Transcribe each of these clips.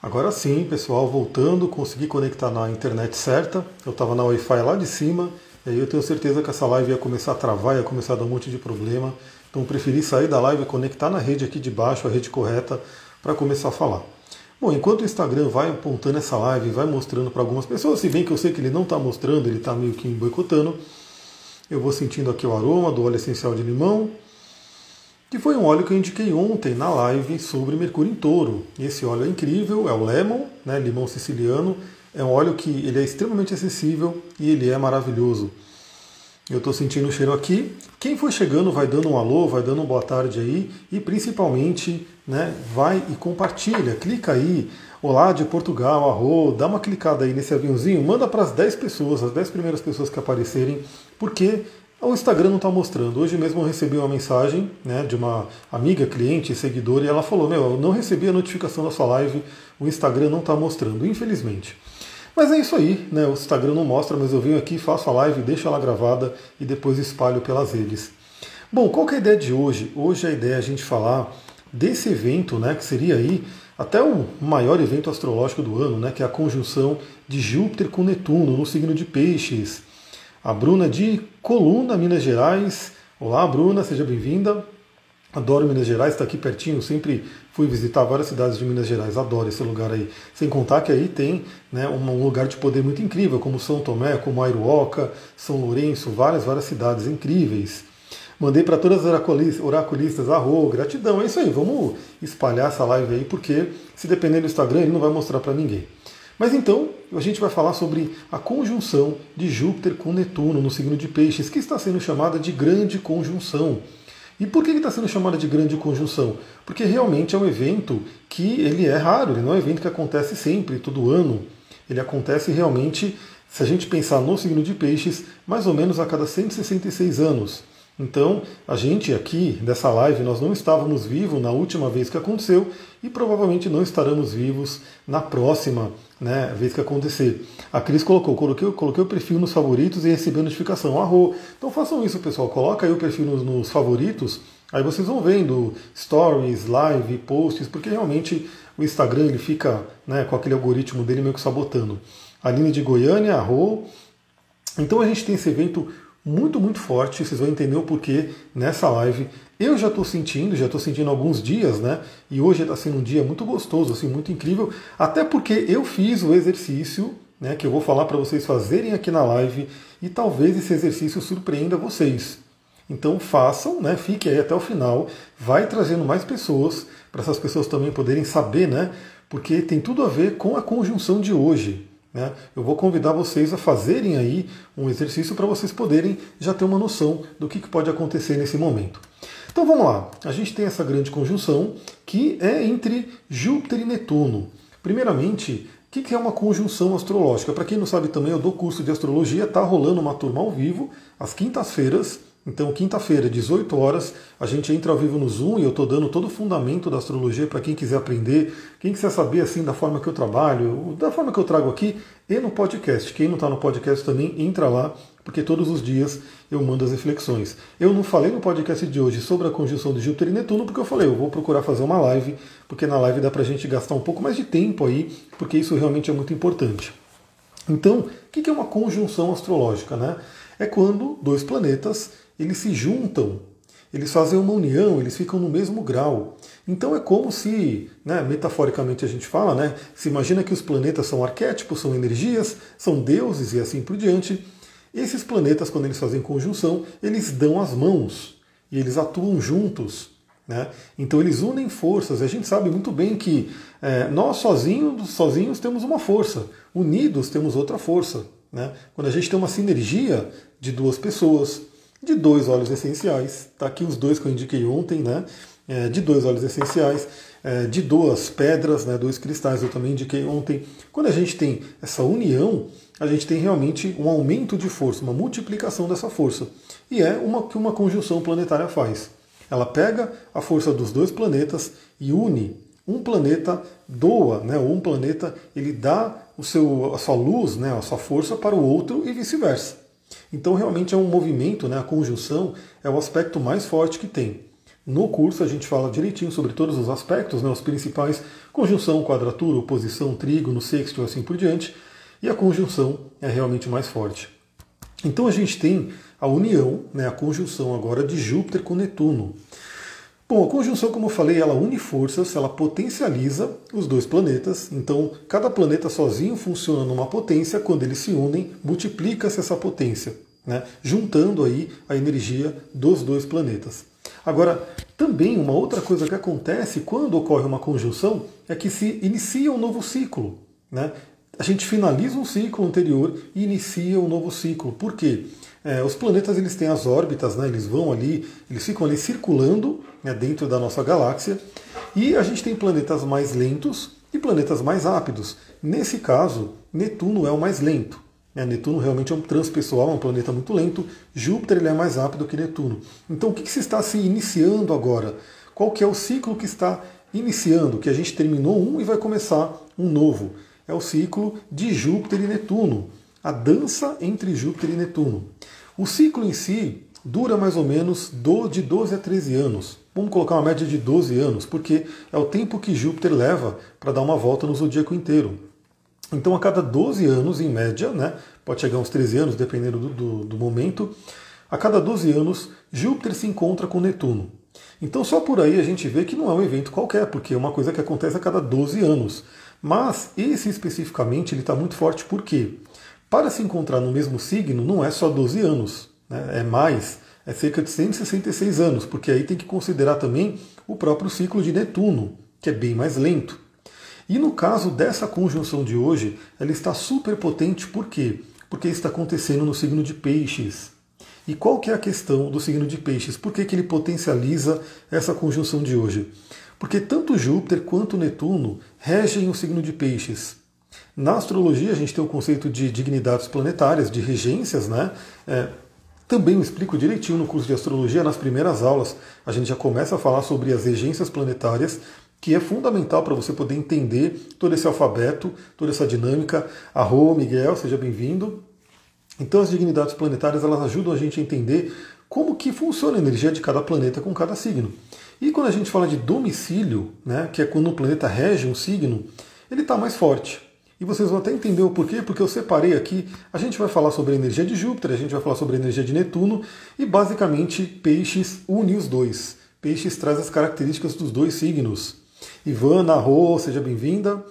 Agora sim, pessoal, voltando, consegui conectar na internet certa. Eu estava na Wi-Fi lá de cima, e aí eu tenho certeza que essa live ia começar a travar, ia começar a dar um monte de problema. Então preferi sair da live e conectar na rede aqui de baixo, a rede correta, para começar a falar. Bom, enquanto o Instagram vai apontando essa live, vai mostrando para algumas pessoas, se bem que eu sei que ele não está mostrando, ele está meio que boicotando, eu vou sentindo aqui o aroma do óleo essencial de limão, que foi um óleo que eu indiquei ontem na live sobre mercúrio em touro. Esse óleo é incrível, é o lemon, né, limão siciliano. É um óleo que ele é extremamente acessível e ele é maravilhoso. Eu estou sentindo o cheiro aqui. Quem for chegando vai dando um alô, vai dando uma boa tarde aí e principalmente né, vai e compartilha. Clica aí, olá de Portugal, arro, dá uma clicada aí nesse aviãozinho, manda para as 10 pessoas, as 10 primeiras pessoas que aparecerem, porque o Instagram não está mostrando. Hoje mesmo eu recebi uma mensagem né, de uma amiga, cliente, seguidora, e ela falou: Meu, eu não recebi a notificação da sua live, o Instagram não está mostrando, infelizmente. Mas é isso aí, né? O Instagram não mostra, mas eu venho aqui, faço a live, deixo ela gravada e depois espalho pelas redes. Bom, qual que é a ideia de hoje? Hoje a ideia é a gente falar desse evento, né? Que seria aí até o maior evento astrológico do ano, né? Que é a conjunção de Júpiter com Netuno no signo de Peixes. A Bruna de Coluna, Minas Gerais. Olá, Bruna, seja bem-vinda. Adoro Minas Gerais, está aqui pertinho, sempre fui visitar várias cidades de Minas Gerais, adoro esse lugar aí. Sem contar que aí tem né, um lugar de poder muito incrível, como São Tomé, como Airuoca, São Lourenço, várias, várias cidades incríveis. Mandei para todas as oraculistas, arro, gratidão, é isso aí, vamos espalhar essa live aí, porque se depender do Instagram, ele não vai mostrar para ninguém. Mas então, a gente vai falar sobre a conjunção de Júpiter com Netuno no signo de Peixes, que está sendo chamada de grande conjunção. E por que está sendo chamada de grande conjunção? Porque realmente é um evento que ele é raro, ele não é um evento que acontece sempre, todo ano. Ele acontece realmente, se a gente pensar no signo de Peixes, mais ou menos a cada 166 anos. Então, a gente aqui, dessa live, nós não estávamos vivos na última vez que aconteceu e provavelmente não estaremos vivos na próxima né, vez que acontecer. A Cris colocou, coloquei, coloquei o perfil nos favoritos e recebi a notificação. Arro. Então façam isso, pessoal. Coloca aí o perfil nos, nos favoritos, aí vocês vão vendo stories, live, posts, porque realmente o Instagram ele fica né, com aquele algoritmo dele meio que sabotando. Aline de Goiânia, arro. Então a gente tem esse evento muito, muito forte. Vocês vão entender o porquê nessa live. Eu já estou sentindo, já estou sentindo alguns dias, né? E hoje está sendo um dia muito gostoso, assim, muito incrível. Até porque eu fiz o exercício, né? Que eu vou falar para vocês fazerem aqui na live e talvez esse exercício surpreenda vocês. Então façam, né? Fique aí até o final. Vai trazendo mais pessoas para essas pessoas também poderem saber, né? Porque tem tudo a ver com a conjunção de hoje. Né? Eu vou convidar vocês a fazerem aí um exercício para vocês poderem já ter uma noção do que, que pode acontecer nesse momento. Então vamos lá, a gente tem essa grande conjunção que é entre Júpiter e Netuno. Primeiramente, o que é uma conjunção astrológica? Para quem não sabe também, eu dou curso de astrologia, está rolando uma turma ao vivo, às quintas-feiras, então, quinta-feira, 18 horas, a gente entra ao vivo no Zoom e eu estou dando todo o fundamento da astrologia para quem quiser aprender, quem quiser saber assim da forma que eu trabalho, da forma que eu trago aqui e no podcast. Quem não está no podcast também entra lá, porque todos os dias eu mando as reflexões. Eu não falei no podcast de hoje sobre a conjunção de Júpiter e Netuno, porque eu falei, eu vou procurar fazer uma live, porque na live dá para a gente gastar um pouco mais de tempo aí, porque isso realmente é muito importante. Então, o que é uma conjunção astrológica? Né? É quando dois planetas eles se juntam, eles fazem uma união, eles ficam no mesmo grau. Então é como se, né, metaforicamente a gente fala, né, se imagina que os planetas são arquétipos, são energias, são deuses e assim por diante. Esses planetas, quando eles fazem conjunção, eles dão as mãos e eles atuam juntos. Né? Então eles unem forças. A gente sabe muito bem que é, nós sozinhos, sozinhos temos uma força, unidos temos outra força. Né? Quando a gente tem uma sinergia de duas pessoas, de dois óleos essenciais. Tá aqui os dois que eu indiquei ontem, né? É, de dois óleos essenciais, é, de duas pedras, né? Dois cristais eu também indiquei ontem. Quando a gente tem essa união, a gente tem realmente um aumento de força, uma multiplicação dessa força. E é uma que uma conjunção planetária faz. Ela pega a força dos dois planetas e une. Um planeta doa, né? Um planeta ele dá o seu, a sua luz, né? A sua força para o outro e vice-versa. Então realmente é um movimento, né? a conjunção é o aspecto mais forte que tem. No curso a gente fala direitinho sobre todos os aspectos, né, os principais, conjunção, quadratura, oposição, trígono, sexto e assim por diante, e a conjunção é realmente mais forte. Então a gente tem a união, né, a conjunção agora de Júpiter com Netuno. Bom, a conjunção, como eu falei, ela une forças, ela potencializa os dois planetas. Então, cada planeta sozinho funciona numa potência, quando eles se unem, multiplica-se essa potência, né, juntando aí a energia dos dois planetas. Agora, também uma outra coisa que acontece quando ocorre uma conjunção é que se inicia um novo ciclo. Né? A gente finaliza um ciclo anterior e inicia um novo ciclo. Por quê? É, os planetas eles têm as órbitas, né? eles vão ali, eles ficam ali circulando né, dentro da nossa galáxia e a gente tem planetas mais lentos e planetas mais rápidos. Nesse caso, Netuno é o mais lento. É, Netuno realmente é um transpessoal, é um planeta muito lento. Júpiter ele é mais rápido que Netuno. Então o que, que se está se iniciando agora? Qual que é o ciclo que está iniciando? Que a gente terminou um e vai começar um novo. É o ciclo de Júpiter e Netuno. A dança entre Júpiter e Netuno. O ciclo em si dura mais ou menos de 12 a 13 anos. Vamos colocar uma média de 12 anos, porque é o tempo que Júpiter leva para dar uma volta no zodíaco inteiro. Então, a cada 12 anos, em média, né, pode chegar uns 13 anos, dependendo do, do, do momento, a cada 12 anos, Júpiter se encontra com Netuno. Então, só por aí a gente vê que não é um evento qualquer, porque é uma coisa que acontece a cada 12 anos. Mas esse especificamente ele está muito forte porque para se encontrar no mesmo signo não é só 12 anos, né? é mais, é cerca de 166 anos, porque aí tem que considerar também o próprio ciclo de Netuno, que é bem mais lento. E no caso dessa conjunção de hoje, ela está super potente, por quê? Porque está acontecendo no signo de Peixes. E qual que é a questão do signo de Peixes? Por que, que ele potencializa essa conjunção de hoje? Porque tanto Júpiter quanto Netuno regem o signo de Peixes. Na astrologia, a gente tem o conceito de dignidades planetárias, de regências, né? É, também explico direitinho no curso de astrologia, nas primeiras aulas, a gente já começa a falar sobre as regências planetárias, que é fundamental para você poder entender todo esse alfabeto, toda essa dinâmica. Arro, Miguel, seja bem-vindo. Então as dignidades planetárias elas ajudam a gente a entender como que funciona a energia de cada planeta com cada signo. E quando a gente fala de domicílio, né, que é quando o planeta rege um signo, ele está mais forte. E vocês vão até entender o porquê, porque eu separei aqui. A gente vai falar sobre a energia de Júpiter, a gente vai falar sobre a energia de Netuno e basicamente Peixes une os dois. Peixes traz as características dos dois signos. Ivana, Rô, seja bem-vinda.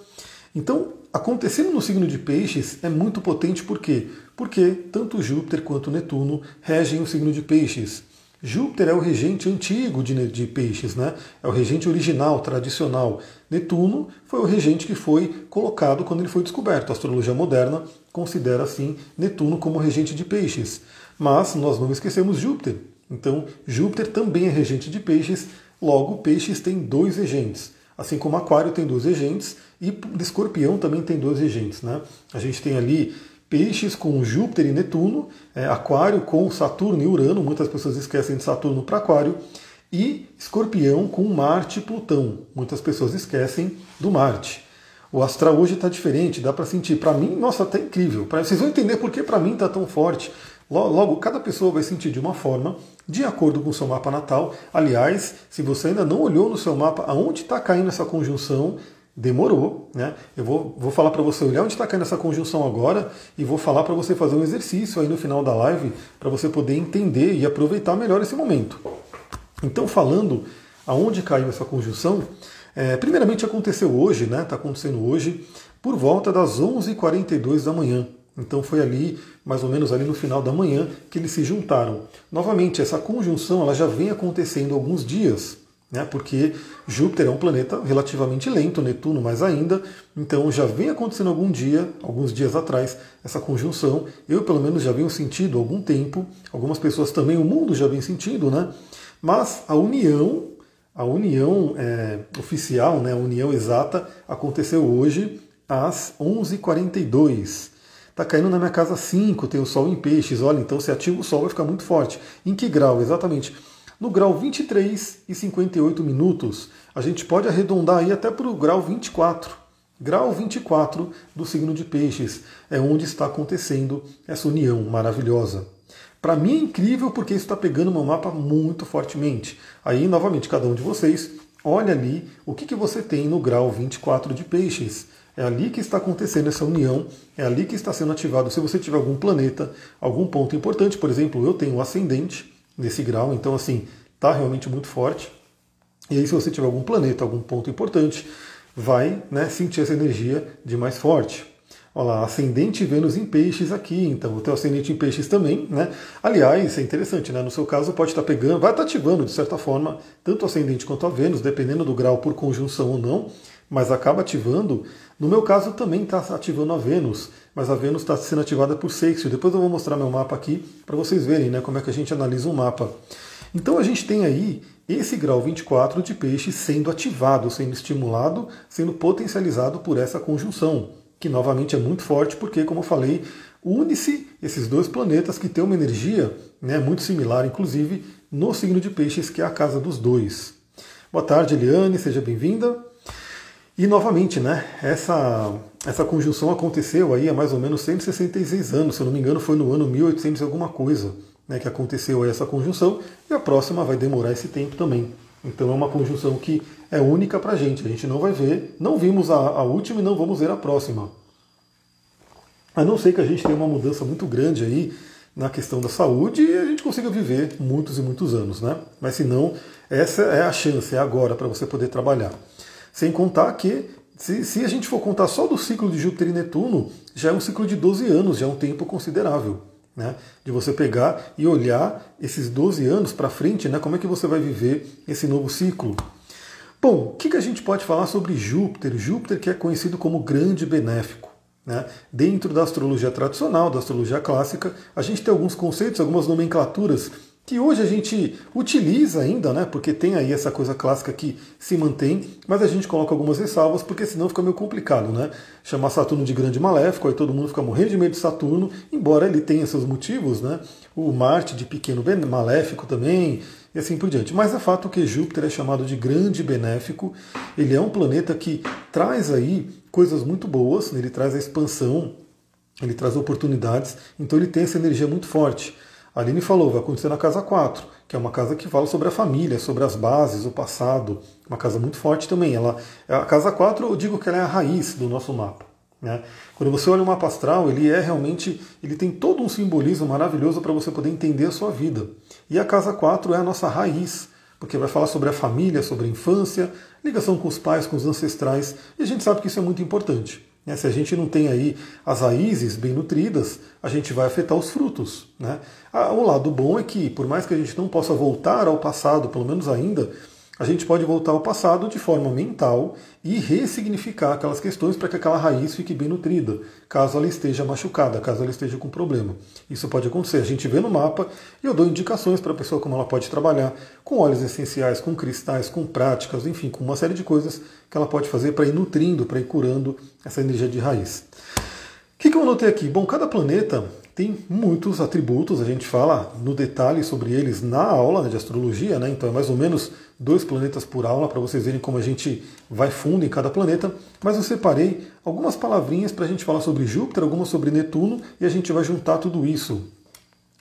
Então, acontecendo no signo de Peixes é muito potente, por quê? Porque tanto Júpiter quanto Netuno regem o signo de Peixes. Júpiter é o regente antigo de, de, Peixes, né? é o regente original, tradicional. Netuno foi o regente que foi colocado quando ele foi descoberto. A astrologia moderna considera assim Netuno como regente de Peixes. Mas nós não esquecemos Júpiter. Então, Júpiter também é regente de Peixes, logo, Peixes tem dois regentes. Assim como Aquário tem dois regentes e Escorpião também tem dois regentes. Né? A gente tem ali Peixes com Júpiter e Netuno, é, Aquário com Saturno e Urano, muitas pessoas esquecem de Saturno para Aquário, e Escorpião com Marte e Plutão, muitas pessoas esquecem do Marte. O astral hoje está diferente, dá para sentir. Para mim, nossa, está incrível. Pra, vocês vão entender por que para mim está tão forte. Logo, cada pessoa vai sentir de uma forma, de acordo com o seu mapa natal. Aliás, se você ainda não olhou no seu mapa aonde está caindo essa conjunção, demorou, né? Eu vou, vou falar para você olhar onde está caindo essa conjunção agora e vou falar para você fazer um exercício aí no final da live para você poder entender e aproveitar melhor esse momento. Então, falando aonde caiu essa conjunção, é, primeiramente aconteceu hoje, né? Está acontecendo hoje por volta das 11h42 da manhã. Então foi ali, mais ou menos ali no final da manhã, que eles se juntaram. Novamente, essa conjunção ela já vem acontecendo há alguns dias, né, porque Júpiter é um planeta relativamente lento, Netuno mais ainda, então já vem acontecendo algum dia, alguns dias atrás, essa conjunção. Eu, pelo menos, já venho sentindo há algum tempo, algumas pessoas também, o mundo já vem sentindo, né? Mas a união, a união é, oficial, né, a união exata, aconteceu hoje às 11h42. Está caindo na minha casa 5, tem o Sol em peixes. Olha, então se ativa o Sol vai ficar muito forte. Em que grau? Exatamente. No grau 23 e 58 minutos, a gente pode arredondar aí até para o grau 24. Grau 24 do signo de peixes é onde está acontecendo essa união maravilhosa. Para mim é incrível porque isso está pegando meu mapa muito fortemente. Aí, novamente, cada um de vocês olha ali o que, que você tem no grau 24 de peixes. É ali que está acontecendo essa união, é ali que está sendo ativado. Se você tiver algum planeta, algum ponto importante, por exemplo, eu tenho um ascendente nesse grau, então assim, está realmente muito forte. E aí, se você tiver algum planeta, algum ponto importante, vai né, sentir essa energia de mais forte. Olha lá, ascendente Vênus em peixes aqui, então o teu ascendente em peixes também, né? Aliás, é interessante, né? No seu caso pode estar pegando, vai estar ativando de certa forma, tanto o ascendente quanto a Vênus, dependendo do grau por conjunção ou não, mas acaba ativando. No meu caso também está ativando a Vênus, mas a Vênus está sendo ativada por sexto. Depois eu vou mostrar meu mapa aqui para vocês verem né, como é que a gente analisa um mapa. Então a gente tem aí esse grau 24 de peixe sendo ativado, sendo estimulado, sendo potencializado por essa conjunção que novamente é muito forte, porque, como eu falei, une-se esses dois planetas que têm uma energia né, muito similar, inclusive, no signo de peixes, que é a casa dos dois. Boa tarde, Eliane, seja bem-vinda. E novamente, né, essa, essa conjunção aconteceu aí há mais ou menos 166 anos, se eu não me engano, foi no ano 1800 e alguma coisa né, que aconteceu essa conjunção, e a próxima vai demorar esse tempo também. Então é uma conjunção que é única para a gente. A gente não vai ver, não vimos a, a, última e não vamos ver a próxima. A não ser que a gente tenha uma mudança muito grande aí na questão da saúde e a gente consiga viver muitos e muitos anos, né? Mas se não, essa é a chance, é agora para você poder trabalhar. Sem contar que, se, se a gente for contar só do ciclo de Júpiter e Netuno, já é um ciclo de 12 anos, já é um tempo considerável. Né, de você pegar e olhar esses 12 anos para frente, né, como é que você vai viver esse novo ciclo. Bom, o que, que a gente pode falar sobre Júpiter? Júpiter que é conhecido como grande benéfico. Né? Dentro da astrologia tradicional, da astrologia clássica, a gente tem alguns conceitos, algumas nomenclaturas que hoje a gente utiliza ainda, né? Porque tem aí essa coisa clássica que se mantém, mas a gente coloca algumas ressalvas, porque senão fica meio complicado, né? Chamar Saturno de grande maléfico, aí todo mundo fica morrendo de medo de Saturno, embora ele tenha seus motivos, né? O Marte de pequeno maléfico também, e assim por diante. Mas é fato que Júpiter é chamado de grande benéfico, ele é um planeta que traz aí coisas muito boas, ele traz a expansão, ele traz oportunidades, então ele tem essa energia muito forte. A Aline falou, vai acontecer na casa 4, que é uma casa que fala sobre a família, sobre as bases, o passado, uma casa muito forte também. Ela, a casa 4, eu digo que ela é a raiz do nosso mapa. Né? Quando você olha o mapa astral, ele é realmente, ele tem todo um simbolismo maravilhoso para você poder entender a sua vida. E a casa 4 é a nossa raiz, porque vai falar sobre a família, sobre a infância, ligação com os pais, com os ancestrais, e a gente sabe que isso é muito importante. Né? Se a gente não tem aí as raízes bem nutridas, a gente vai afetar os frutos. Né? Ah, o lado bom é que, por mais que a gente não possa voltar ao passado, pelo menos ainda, a gente pode voltar ao passado de forma mental e ressignificar aquelas questões para que aquela raiz fique bem nutrida, caso ela esteja machucada, caso ela esteja com problema. Isso pode acontecer. A gente vê no mapa e eu dou indicações para a pessoa como ela pode trabalhar com óleos essenciais, com cristais, com práticas, enfim, com uma série de coisas que ela pode fazer para ir nutrindo, para ir curando essa energia de raiz. O que, que eu anotei aqui? Bom, cada planeta tem muitos atributos, a gente fala no detalhe sobre eles na aula né, de astrologia, né? então é mais ou menos dois planetas por aula para vocês verem como a gente vai fundo em cada planeta. Mas eu separei algumas palavrinhas para a gente falar sobre Júpiter, algumas sobre Netuno e a gente vai juntar tudo isso.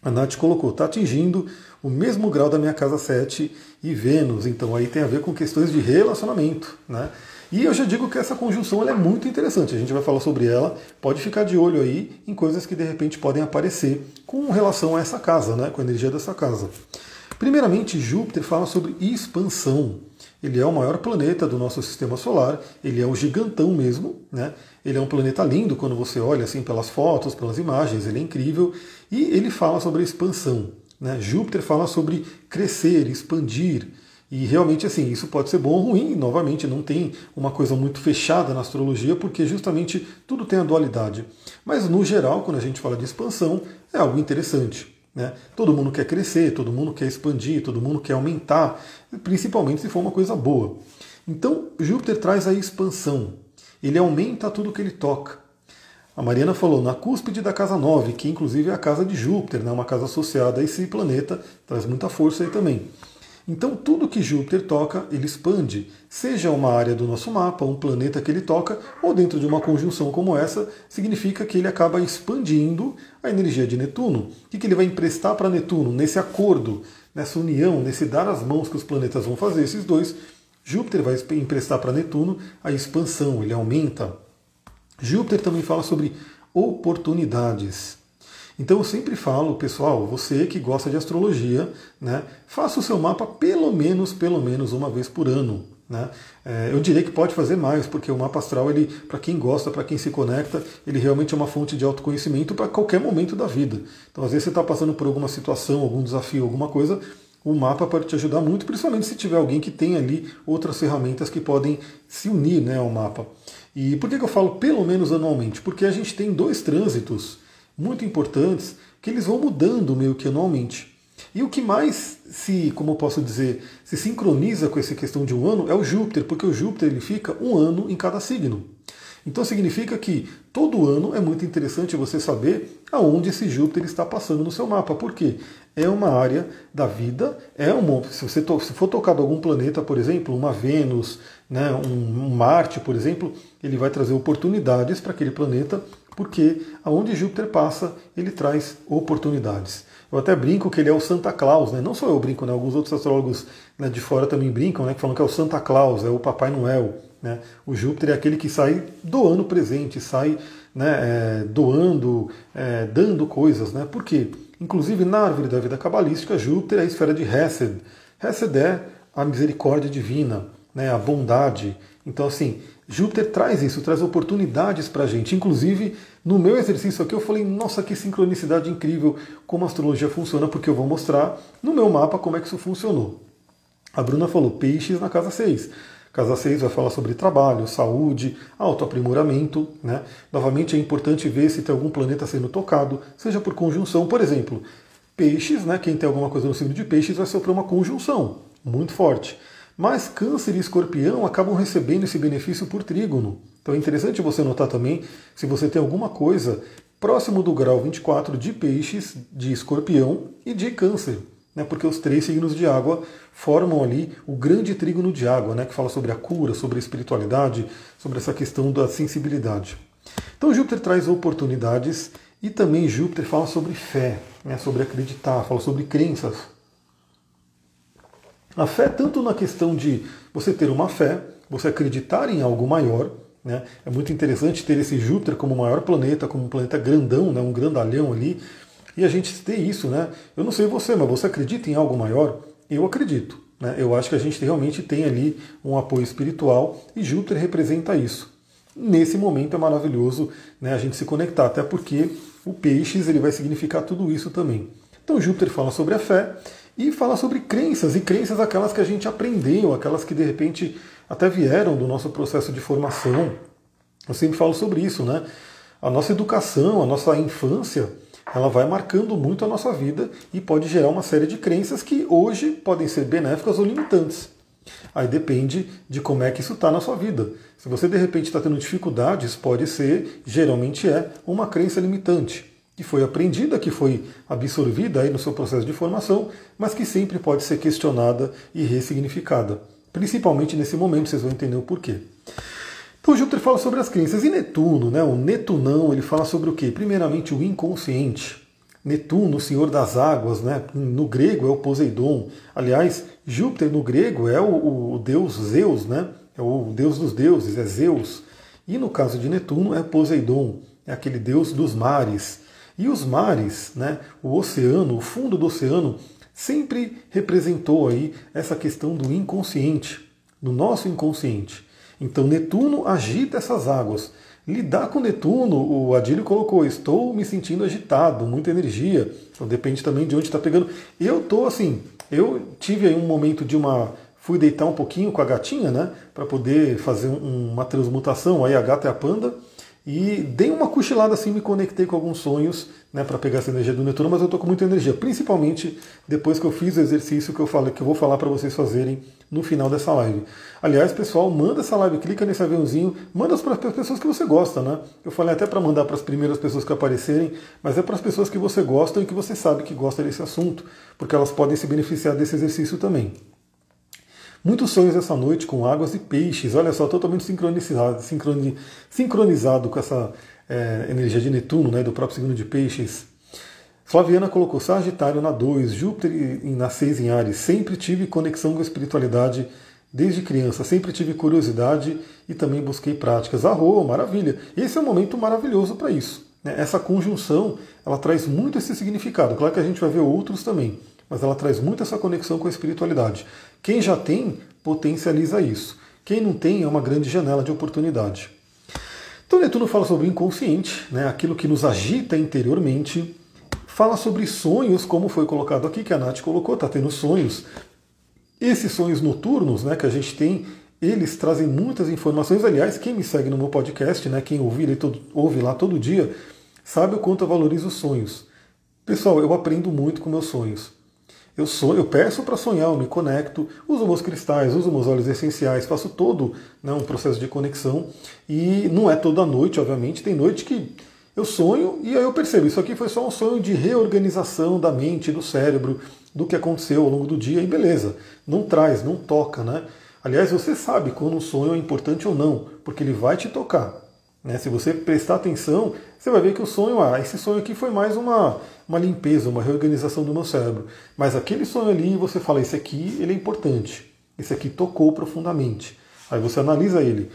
A Nath colocou, está atingindo o mesmo grau da minha casa 7 e Vênus, então aí tem a ver com questões de relacionamento, né? E eu já digo que essa conjunção é muito interessante, a gente vai falar sobre ela, pode ficar de olho aí em coisas que de repente podem aparecer com relação a essa casa, né, com a energia dessa casa. Primeiramente, Júpiter fala sobre expansão. Ele é o maior planeta do nosso sistema solar, ele é o gigantão mesmo, né? Ele é um planeta lindo quando você olha assim pelas fotos, pelas imagens, ele é incrível e ele fala sobre expansão. Né? Júpiter fala sobre crescer, expandir, e realmente, assim, isso pode ser bom ou ruim. Novamente, não tem uma coisa muito fechada na astrologia, porque justamente tudo tem a dualidade. Mas, no geral, quando a gente fala de expansão, é algo interessante. Né? Todo mundo quer crescer, todo mundo quer expandir, todo mundo quer aumentar, principalmente se for uma coisa boa. Então, Júpiter traz a expansão. Ele aumenta tudo que ele toca. A Mariana falou na cúspide da casa 9, que inclusive é a casa de Júpiter, né? uma casa associada a esse planeta, traz muita força aí também. Então, tudo que Júpiter toca, ele expande. Seja uma área do nosso mapa, um planeta que ele toca, ou dentro de uma conjunção como essa, significa que ele acaba expandindo a energia de Netuno. O que ele vai emprestar para Netuno nesse acordo, nessa união, nesse dar as mãos que os planetas vão fazer, esses dois? Júpiter vai emprestar para Netuno a expansão, ele aumenta. Júpiter também fala sobre oportunidades. Então eu sempre falo, pessoal, você que gosta de astrologia, né, faça o seu mapa pelo menos, pelo menos uma vez por ano. Né? É, eu diria que pode fazer mais, porque o mapa astral, ele, para quem gosta, para quem se conecta, ele realmente é uma fonte de autoconhecimento para qualquer momento da vida. Então, às vezes você está passando por alguma situação, algum desafio, alguma coisa, o mapa pode te ajudar muito, principalmente se tiver alguém que tem ali outras ferramentas que podem se unir né, ao mapa. E por que, que eu falo pelo menos anualmente? Porque a gente tem dois trânsitos muito importantes que eles vão mudando meio que anualmente. E o que mais se, como eu posso dizer, se sincroniza com essa questão de um ano é o Júpiter, porque o Júpiter ele fica um ano em cada signo. Então significa que todo ano é muito interessante você saber aonde esse Júpiter está passando no seu mapa. Por quê? É uma área da vida, é uma, se você se for tocado algum planeta, por exemplo, uma Vênus, né, um, um Marte, por exemplo, ele vai trazer oportunidades para aquele planeta porque aonde Júpiter passa, ele traz oportunidades. Eu até brinco que ele é o Santa Claus, né? não só eu brinco, né? alguns outros astrólogos né, de fora também brincam, né? falando que é o Santa Claus, é o Papai Noel. Né? O Júpiter é aquele que sai doando presente, sai né, é, doando, é, dando coisas. Né? Por quê? Inclusive na árvore da vida cabalística, Júpiter é a esfera de Hesed. Hesed é a misericórdia divina, né, a bondade. Então, assim, Júpiter traz isso, traz oportunidades para a gente. Inclusive, no meu exercício aqui, eu falei, nossa, que sincronicidade incrível como a astrologia funciona, porque eu vou mostrar no meu mapa como é que isso funcionou. A Bruna falou peixes na casa 6. Casa 6 vai falar sobre trabalho, saúde, autoaprimoramento. Né? Novamente é importante ver se tem algum planeta sendo tocado, seja por conjunção. Por exemplo, peixes, né? quem tem alguma coisa no signo de peixes vai sofrer uma conjunção muito forte. Mas Câncer e Escorpião acabam recebendo esse benefício por trígono. Então é interessante você notar também se você tem alguma coisa próximo do grau 24 de Peixes, de Escorpião e de Câncer. Né, porque os três signos de água formam ali o grande trígono de água, né, que fala sobre a cura, sobre a espiritualidade, sobre essa questão da sensibilidade. Então Júpiter traz oportunidades e também Júpiter fala sobre fé, né, sobre acreditar, fala sobre crenças. A fé, tanto na questão de você ter uma fé, você acreditar em algo maior, né? é muito interessante ter esse Júpiter como maior planeta, como um planeta grandão, né? um grandalhão ali, e a gente ter isso. Né? Eu não sei você, mas você acredita em algo maior? Eu acredito. Né? Eu acho que a gente realmente tem ali um apoio espiritual e Júpiter representa isso. Nesse momento é maravilhoso né, a gente se conectar, até porque o peixes ele vai significar tudo isso também. Então Júpiter fala sobre a fé e falar sobre crenças, e crenças aquelas que a gente aprendeu, aquelas que de repente até vieram do nosso processo de formação. Eu sempre falo sobre isso, né? A nossa educação, a nossa infância, ela vai marcando muito a nossa vida e pode gerar uma série de crenças que hoje podem ser benéficas ou limitantes. Aí depende de como é que isso está na sua vida. Se você de repente está tendo dificuldades, pode ser, geralmente é, uma crença limitante que foi aprendida, que foi absorvida aí no seu processo de formação, mas que sempre pode ser questionada e ressignificada. Principalmente nesse momento, vocês vão entender o porquê. Então Júpiter fala sobre as crenças. E Netuno, né, o Netunão, ele fala sobre o quê? Primeiramente o inconsciente. Netuno, o senhor das águas, né? no grego é o Poseidon. Aliás, Júpiter no grego é o, o deus Zeus, né? é o deus dos deuses, é Zeus. E no caso de Netuno é Poseidon, é aquele deus dos mares. E os mares, né, o oceano, o fundo do oceano, sempre representou aí essa questão do inconsciente, do nosso inconsciente. Então Netuno agita essas águas. Lidar com Netuno, o Adílio colocou, estou me sentindo agitado, muita energia. Então depende também de onde está pegando. Eu estou assim, eu tive aí um momento de uma. Fui deitar um pouquinho com a gatinha, né? Para poder fazer um, uma transmutação. Aí a gata é a panda. E dei uma cochilada assim, me conectei com alguns sonhos né, para pegar essa energia do Netuno, mas eu estou com muita energia, principalmente depois que eu fiz o exercício que eu falei, que eu vou falar para vocês fazerem no final dessa live. Aliás, pessoal, manda essa live, clica nesse aviãozinho, manda para as pessoas que você gosta, né? Eu falei até para mandar para as primeiras pessoas que aparecerem, mas é para as pessoas que você gosta e que você sabe que gosta desse assunto, porque elas podem se beneficiar desse exercício também. Muitos sonhos essa noite com águas e peixes, olha só, totalmente sincronizado, sincronizado com essa é, energia de Netuno, né, do próprio signo de peixes. Flaviana colocou Sagitário na 2, Júpiter na 6 em Ares. Sempre tive conexão com a espiritualidade desde criança, sempre tive curiosidade e também busquei práticas. Arro, maravilha! Esse é um momento maravilhoso para isso. Né? Essa conjunção, ela traz muito esse significado. Claro que a gente vai ver outros também, mas ela traz muito essa conexão com a espiritualidade. Quem já tem, potencializa isso. Quem não tem, é uma grande janela de oportunidade. Então Netuno fala sobre o inconsciente, né? aquilo que nos agita interiormente, Fala sobre sonhos, como foi colocado aqui, que a Nath colocou, está tendo sonhos. Esses sonhos noturnos né, que a gente tem, eles trazem muitas informações. Aliás, quem me segue no meu podcast, né, quem ouvir, todo, ouve lá todo dia, sabe o quanto eu valorizo os sonhos. Pessoal, eu aprendo muito com meus sonhos. Eu, sonho, eu peço para sonhar, eu me conecto, uso meus cristais, uso meus óleos essenciais, faço todo né, um processo de conexão. E não é toda noite, obviamente, tem noite que eu sonho e aí eu percebo, isso aqui foi só um sonho de reorganização da mente, do cérebro, do que aconteceu ao longo do dia, e beleza, não traz, não toca, né? Aliás, você sabe quando um sonho é importante ou não, porque ele vai te tocar. Né? Se você prestar atenção, você vai ver que o sonho, ah, esse sonho aqui foi mais uma, uma limpeza, uma reorganização do meu cérebro. Mas aquele sonho ali, você fala, esse aqui ele é importante, esse aqui tocou profundamente. Aí você analisa ele.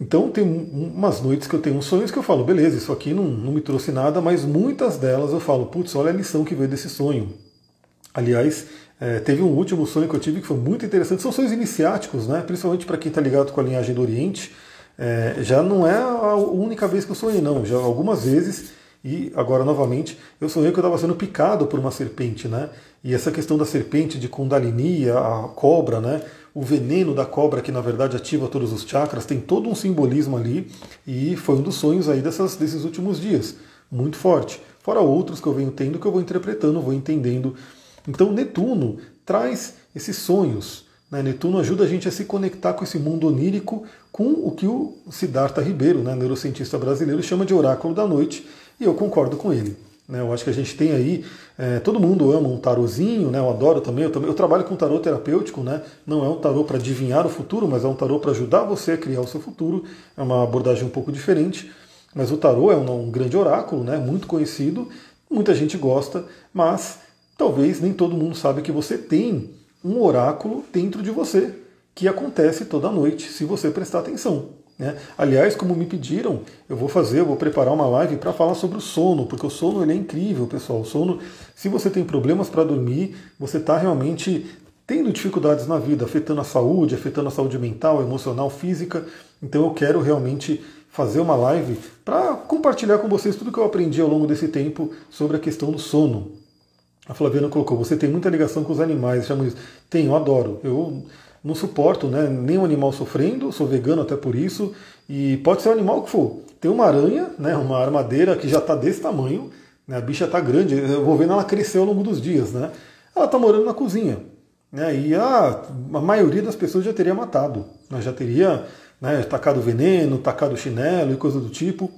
Então tem umas noites que eu tenho sonhos que eu falo, beleza, isso aqui não, não me trouxe nada, mas muitas delas eu falo, putz, olha a lição que veio desse sonho. Aliás, é, teve um último sonho que eu tive que foi muito interessante, são sonhos iniciáticos, né? principalmente para quem está ligado com a linhagem do Oriente. É, já não é a única vez que eu sonhei, não, já algumas vezes, e agora novamente, eu sonhei que eu estava sendo picado por uma serpente, né? E essa questão da serpente de Kundalini, a cobra, né? o veneno da cobra, que na verdade ativa todos os chakras, tem todo um simbolismo ali, e foi um dos sonhos aí dessas, desses últimos dias, muito forte. Fora outros que eu venho tendo, que eu vou interpretando, vou entendendo. Então Netuno traz esses sonhos. Né? Netuno ajuda a gente a se conectar com esse mundo onírico, com o que o Siddhartha Ribeiro, né, neurocientista brasileiro, chama de oráculo da noite, e eu concordo com ele. Né? Eu acho que a gente tem aí, é, todo mundo ama um tarozinho, né? eu adoro também eu, também, eu trabalho com tarô terapêutico, né? não é um tarô para adivinhar o futuro, mas é um tarô para ajudar você a criar o seu futuro, é uma abordagem um pouco diferente, mas o tarô é um, um grande oráculo, né? muito conhecido, muita gente gosta, mas talvez nem todo mundo sabe que você tem um oráculo dentro de você, que acontece toda noite, se você prestar atenção. Né? Aliás, como me pediram, eu vou fazer, eu vou preparar uma live para falar sobre o sono, porque o sono ele é incrível, pessoal. O sono, se você tem problemas para dormir, você está realmente tendo dificuldades na vida, afetando a saúde, afetando a saúde mental, emocional, física. Então eu quero realmente fazer uma live para compartilhar com vocês tudo que eu aprendi ao longo desse tempo sobre a questão do sono. A Flaviana colocou, você tem muita ligação com os animais, chamo isso. Tenho, adoro. Eu não suporto né, nenhum animal sofrendo, sou vegano até por isso, e pode ser o animal que for. Tem uma aranha, né, uma armadeira que já está desse tamanho, né, a bicha está grande, eu vou vendo ela crescer ao longo dos dias. Né? Ela está morando na cozinha. Né, e a, a maioria das pessoas já teria matado, né, já teria né, tacado veneno, tacado chinelo e coisa do tipo.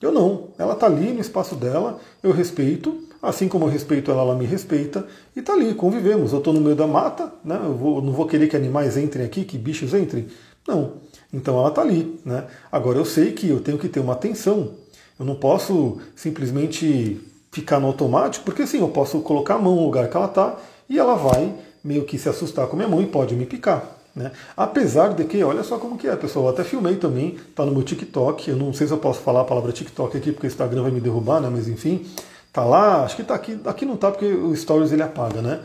Eu não, ela está ali no espaço dela, eu respeito, Assim como eu respeito ela, ela me respeita e tá ali, convivemos. Eu estou no meio da mata, né? Eu vou, não vou querer que animais entrem aqui, que bichos entrem. Não. Então ela tá ali, né? Agora eu sei que eu tenho que ter uma atenção. Eu não posso simplesmente ficar no automático, porque assim, eu posso colocar a mão no lugar que ela tá e ela vai meio que se assustar com a minha mão e pode me picar. Né? Apesar de que, olha só como que é, pessoal, eu até filmei também, tá no meu TikTok, eu não sei se eu posso falar a palavra TikTok aqui, porque o Instagram vai me derrubar, né? mas enfim, Tá lá, acho que tá aqui, aqui não tá porque o Stories ele apaga, né?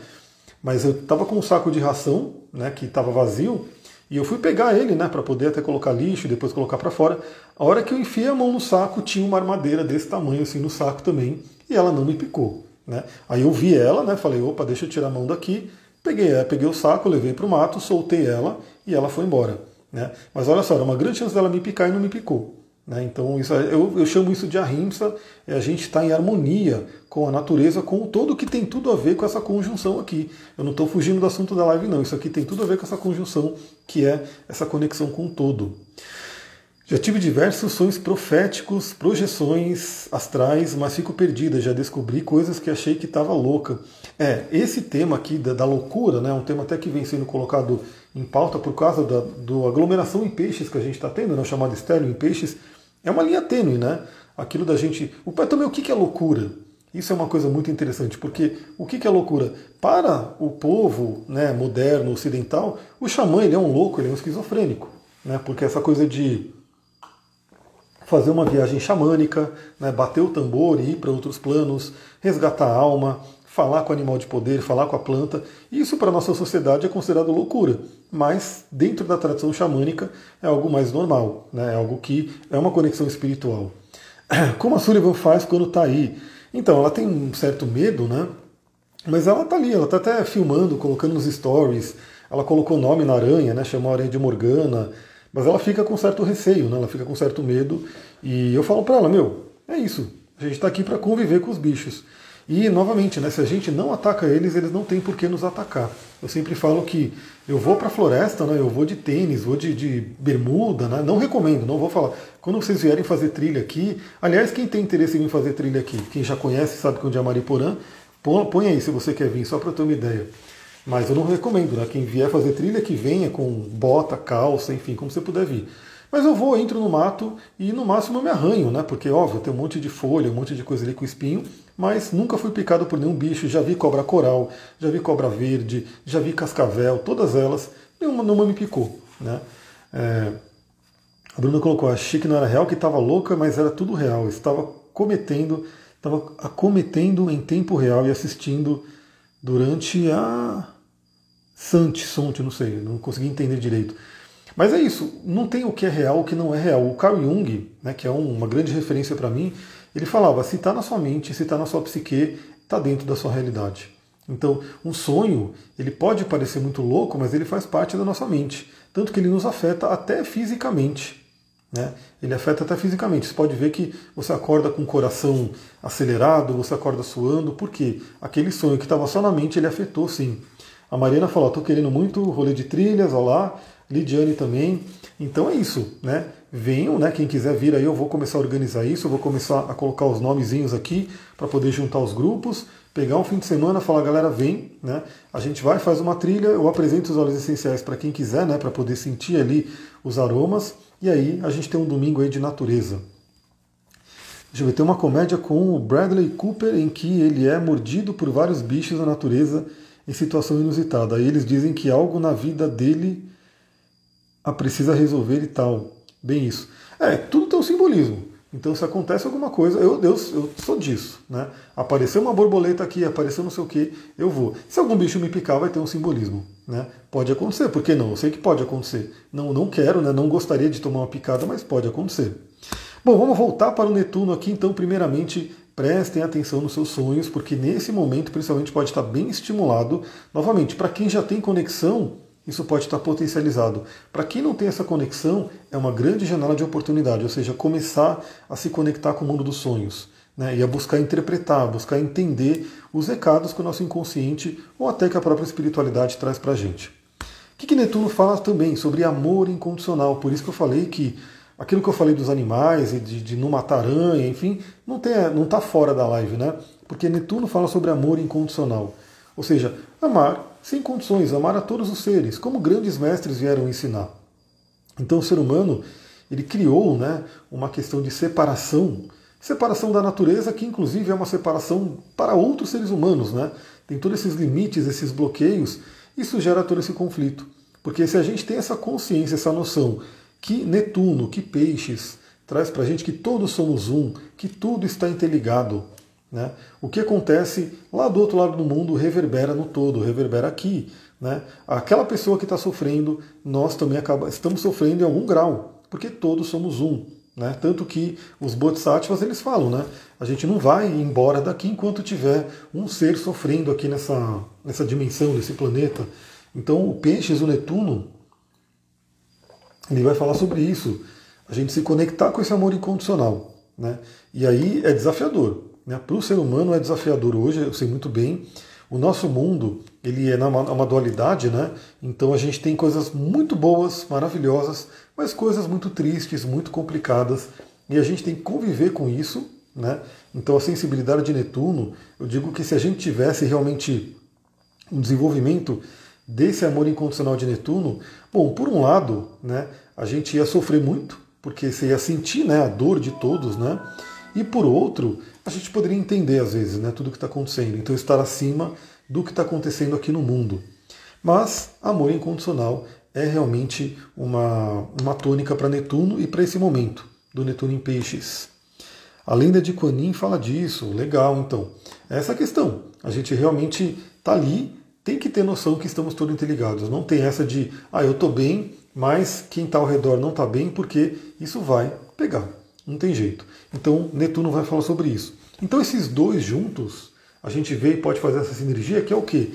Mas eu tava com um saco de ração, né, que tava vazio, e eu fui pegar ele, né, para poder até colocar lixo e depois colocar para fora. A hora que eu enfiei a mão no saco, tinha uma armadeira desse tamanho assim no saco também, e ela não me picou, né? Aí eu vi ela, né, falei, opa, deixa eu tirar a mão daqui. Peguei, peguei o saco, levei para o mato, soltei ela e ela foi embora, né? Mas olha só, era uma grande chance dela me picar e não me picou. Né? Então isso, eu, eu, chamo isso de ahimsa, é a gente estar tá em harmonia com a natureza, com todo que tem tudo a ver com essa conjunção aqui. Eu não estou fugindo do assunto da live, não. Isso aqui tem tudo a ver com essa conjunção, que é essa conexão com o todo. Já tive diversos sonhos proféticos, projeções astrais, mas fico perdida. Já descobri coisas que achei que estava louca. É, esse tema aqui da, da, loucura, né, um tema até que vem sendo colocado em pauta por causa da do aglomeração em peixes que a gente está tendo, né, chamado estéreo em peixes, é uma linha tênue, né? Aquilo da gente. O também o que é loucura? Isso é uma coisa muito interessante, porque o que é loucura? Para o povo né, moderno, ocidental, o xamã ele é um louco, ele é um esquizofrênico. Né, porque essa coisa de fazer uma viagem xamânica, né, bater o tambor e ir para outros planos, resgatar a alma, falar com o animal de poder, falar com a planta. Isso para a nossa sociedade é considerado loucura, mas dentro da tradição xamânica é algo mais normal, né, é algo que é uma conexão espiritual. Como a Sullivan faz quando está aí? Então, ela tem um certo medo, né? Mas ela está ali, ela está até filmando, colocando nos stories. Ela colocou nome na aranha, né? Chamou a aranha de Morgana. Mas ela fica com certo receio, né? ela fica com certo medo. E eu falo para ela, meu, é isso. A gente está aqui para conviver com os bichos. E, novamente, né, se a gente não ataca eles, eles não têm por que nos atacar. Eu sempre falo que eu vou para a floresta, né, eu vou de tênis, vou de, de bermuda, né, não recomendo, não vou falar. Quando vocês vierem fazer trilha aqui, aliás, quem tem interesse em fazer trilha aqui, quem já conhece, sabe que onde é Mariporã, põe aí se você quer vir, só para ter uma ideia. Mas eu não recomendo, né? Quem vier fazer trilha que venha com bota, calça, enfim, como você puder vir. Mas eu vou, entro no mato e no máximo eu me arranho, né? Porque, óbvio, tem um monte de folha, um monte de coisa ali com espinho, mas nunca fui picado por nenhum bicho. Já vi cobra coral, já vi cobra verde, já vi cascavel, todas elas, nenhuma, nenhuma me picou, né? É, a Bruna colocou, achei que não era real, que estava louca, mas era tudo real. Estava cometendo, estava acometendo em tempo real e assistindo durante a Sante, Sonte, não sei, não consegui entender direito. Mas é isso, não tem o que é real, o que não é real. O Carl Jung, né, que é uma grande referência para mim, ele falava: se está na sua mente, se está na sua psique, está dentro da sua realidade. Então, um sonho, ele pode parecer muito louco, mas ele faz parte da nossa mente. Tanto que ele nos afeta até fisicamente. Né? Ele afeta até fisicamente. Você pode ver que você acorda com o coração acelerado, você acorda suando, porque aquele sonho que estava só na mente, ele afetou sim. A Mariana falou, estou querendo muito rolê de trilhas, olha lá, Lidiane também. Então é isso, né? Venham, né? Quem quiser vir aí, eu vou começar a organizar isso, eu vou começar a colocar os nomezinhos aqui para poder juntar os grupos, pegar um fim de semana, falar, galera, vem, né? A gente vai, faz uma trilha, eu apresento os óleos essenciais para quem quiser, né? Para poder sentir ali os aromas. E aí a gente tem um domingo aí de natureza. Deixa eu ver, tem uma comédia com o Bradley Cooper em que ele é mordido por vários bichos da natureza em situação inusitada. Aí eles dizem que algo na vida dele a precisa resolver e tal. Bem isso. É, tudo tem um simbolismo. Então se acontece alguma coisa, eu, Deus, eu sou disso, né? Apareceu uma borboleta aqui, apareceu não sei o que, eu vou. Se algum bicho me picar, vai ter um simbolismo, né? Pode acontecer, por que não? Eu sei que pode acontecer. Não, não quero, né? Não gostaria de tomar uma picada, mas pode acontecer. Bom, vamos voltar para o Netuno aqui, então, primeiramente, prestem atenção nos seus sonhos, porque nesse momento, principalmente, pode estar bem estimulado. Novamente, para quem já tem conexão, isso pode estar potencializado. Para quem não tem essa conexão, é uma grande janela de oportunidade, ou seja, começar a se conectar com o mundo dos sonhos. Né, e a buscar interpretar, buscar entender os recados que o nosso inconsciente ou até que a própria espiritualidade traz para a gente. O que, que Netuno fala também sobre amor incondicional? Por isso que eu falei que aquilo que eu falei dos animais e de, de não matar aranha, enfim, não está não tá fora da live, né? Porque Netuno fala sobre amor incondicional. Ou seja, amar sem condições, amar a todos os seres, como grandes mestres vieram ensinar. Então o ser humano, ele criou né, uma questão de separação, separação da natureza, que inclusive é uma separação para outros seres humanos. Né? Tem todos esses limites, esses bloqueios, isso gera todo esse conflito. Porque se a gente tem essa consciência, essa noção que Netuno, que Peixes, traz para a gente que todos somos um, que tudo está interligado, né? O que acontece lá do outro lado do mundo reverbera no todo, reverbera aqui. Né? Aquela pessoa que está sofrendo, nós também acaba, estamos sofrendo em algum grau, porque todos somos um. Né? Tanto que os bodhisattvas eles falam, né? a gente não vai embora daqui enquanto tiver um ser sofrendo aqui nessa, nessa dimensão, nesse planeta. Então o Peixes, o Netuno, ele vai falar sobre isso. A gente se conectar com esse amor incondicional. Né? E aí é desafiador. Né? Para o ser humano é desafiador hoje, eu sei muito bem. O nosso mundo ele é uma, uma dualidade, né? Então a gente tem coisas muito boas, maravilhosas, mas coisas muito tristes, muito complicadas, e a gente tem que conviver com isso, né? Então a sensibilidade de Netuno, eu digo que se a gente tivesse realmente um desenvolvimento desse amor incondicional de Netuno, bom, por um lado, né, a gente ia sofrer muito, porque você ia sentir né, a dor de todos, né? E por outro, a gente poderia entender às vezes né, tudo o que está acontecendo, então estar acima do que está acontecendo aqui no mundo. Mas amor incondicional é realmente uma, uma tônica para Netuno e para esse momento do Netuno em Peixes. A lenda de Quanin fala disso, legal então. É essa questão. A gente realmente está ali, tem que ter noção que estamos todos interligados. Não tem essa de, ah, eu estou bem, mas quem está ao redor não está bem, porque isso vai pegar. Não tem jeito. Então, Netuno vai falar sobre isso. Então, esses dois juntos, a gente vê e pode fazer essa sinergia, que é o quê?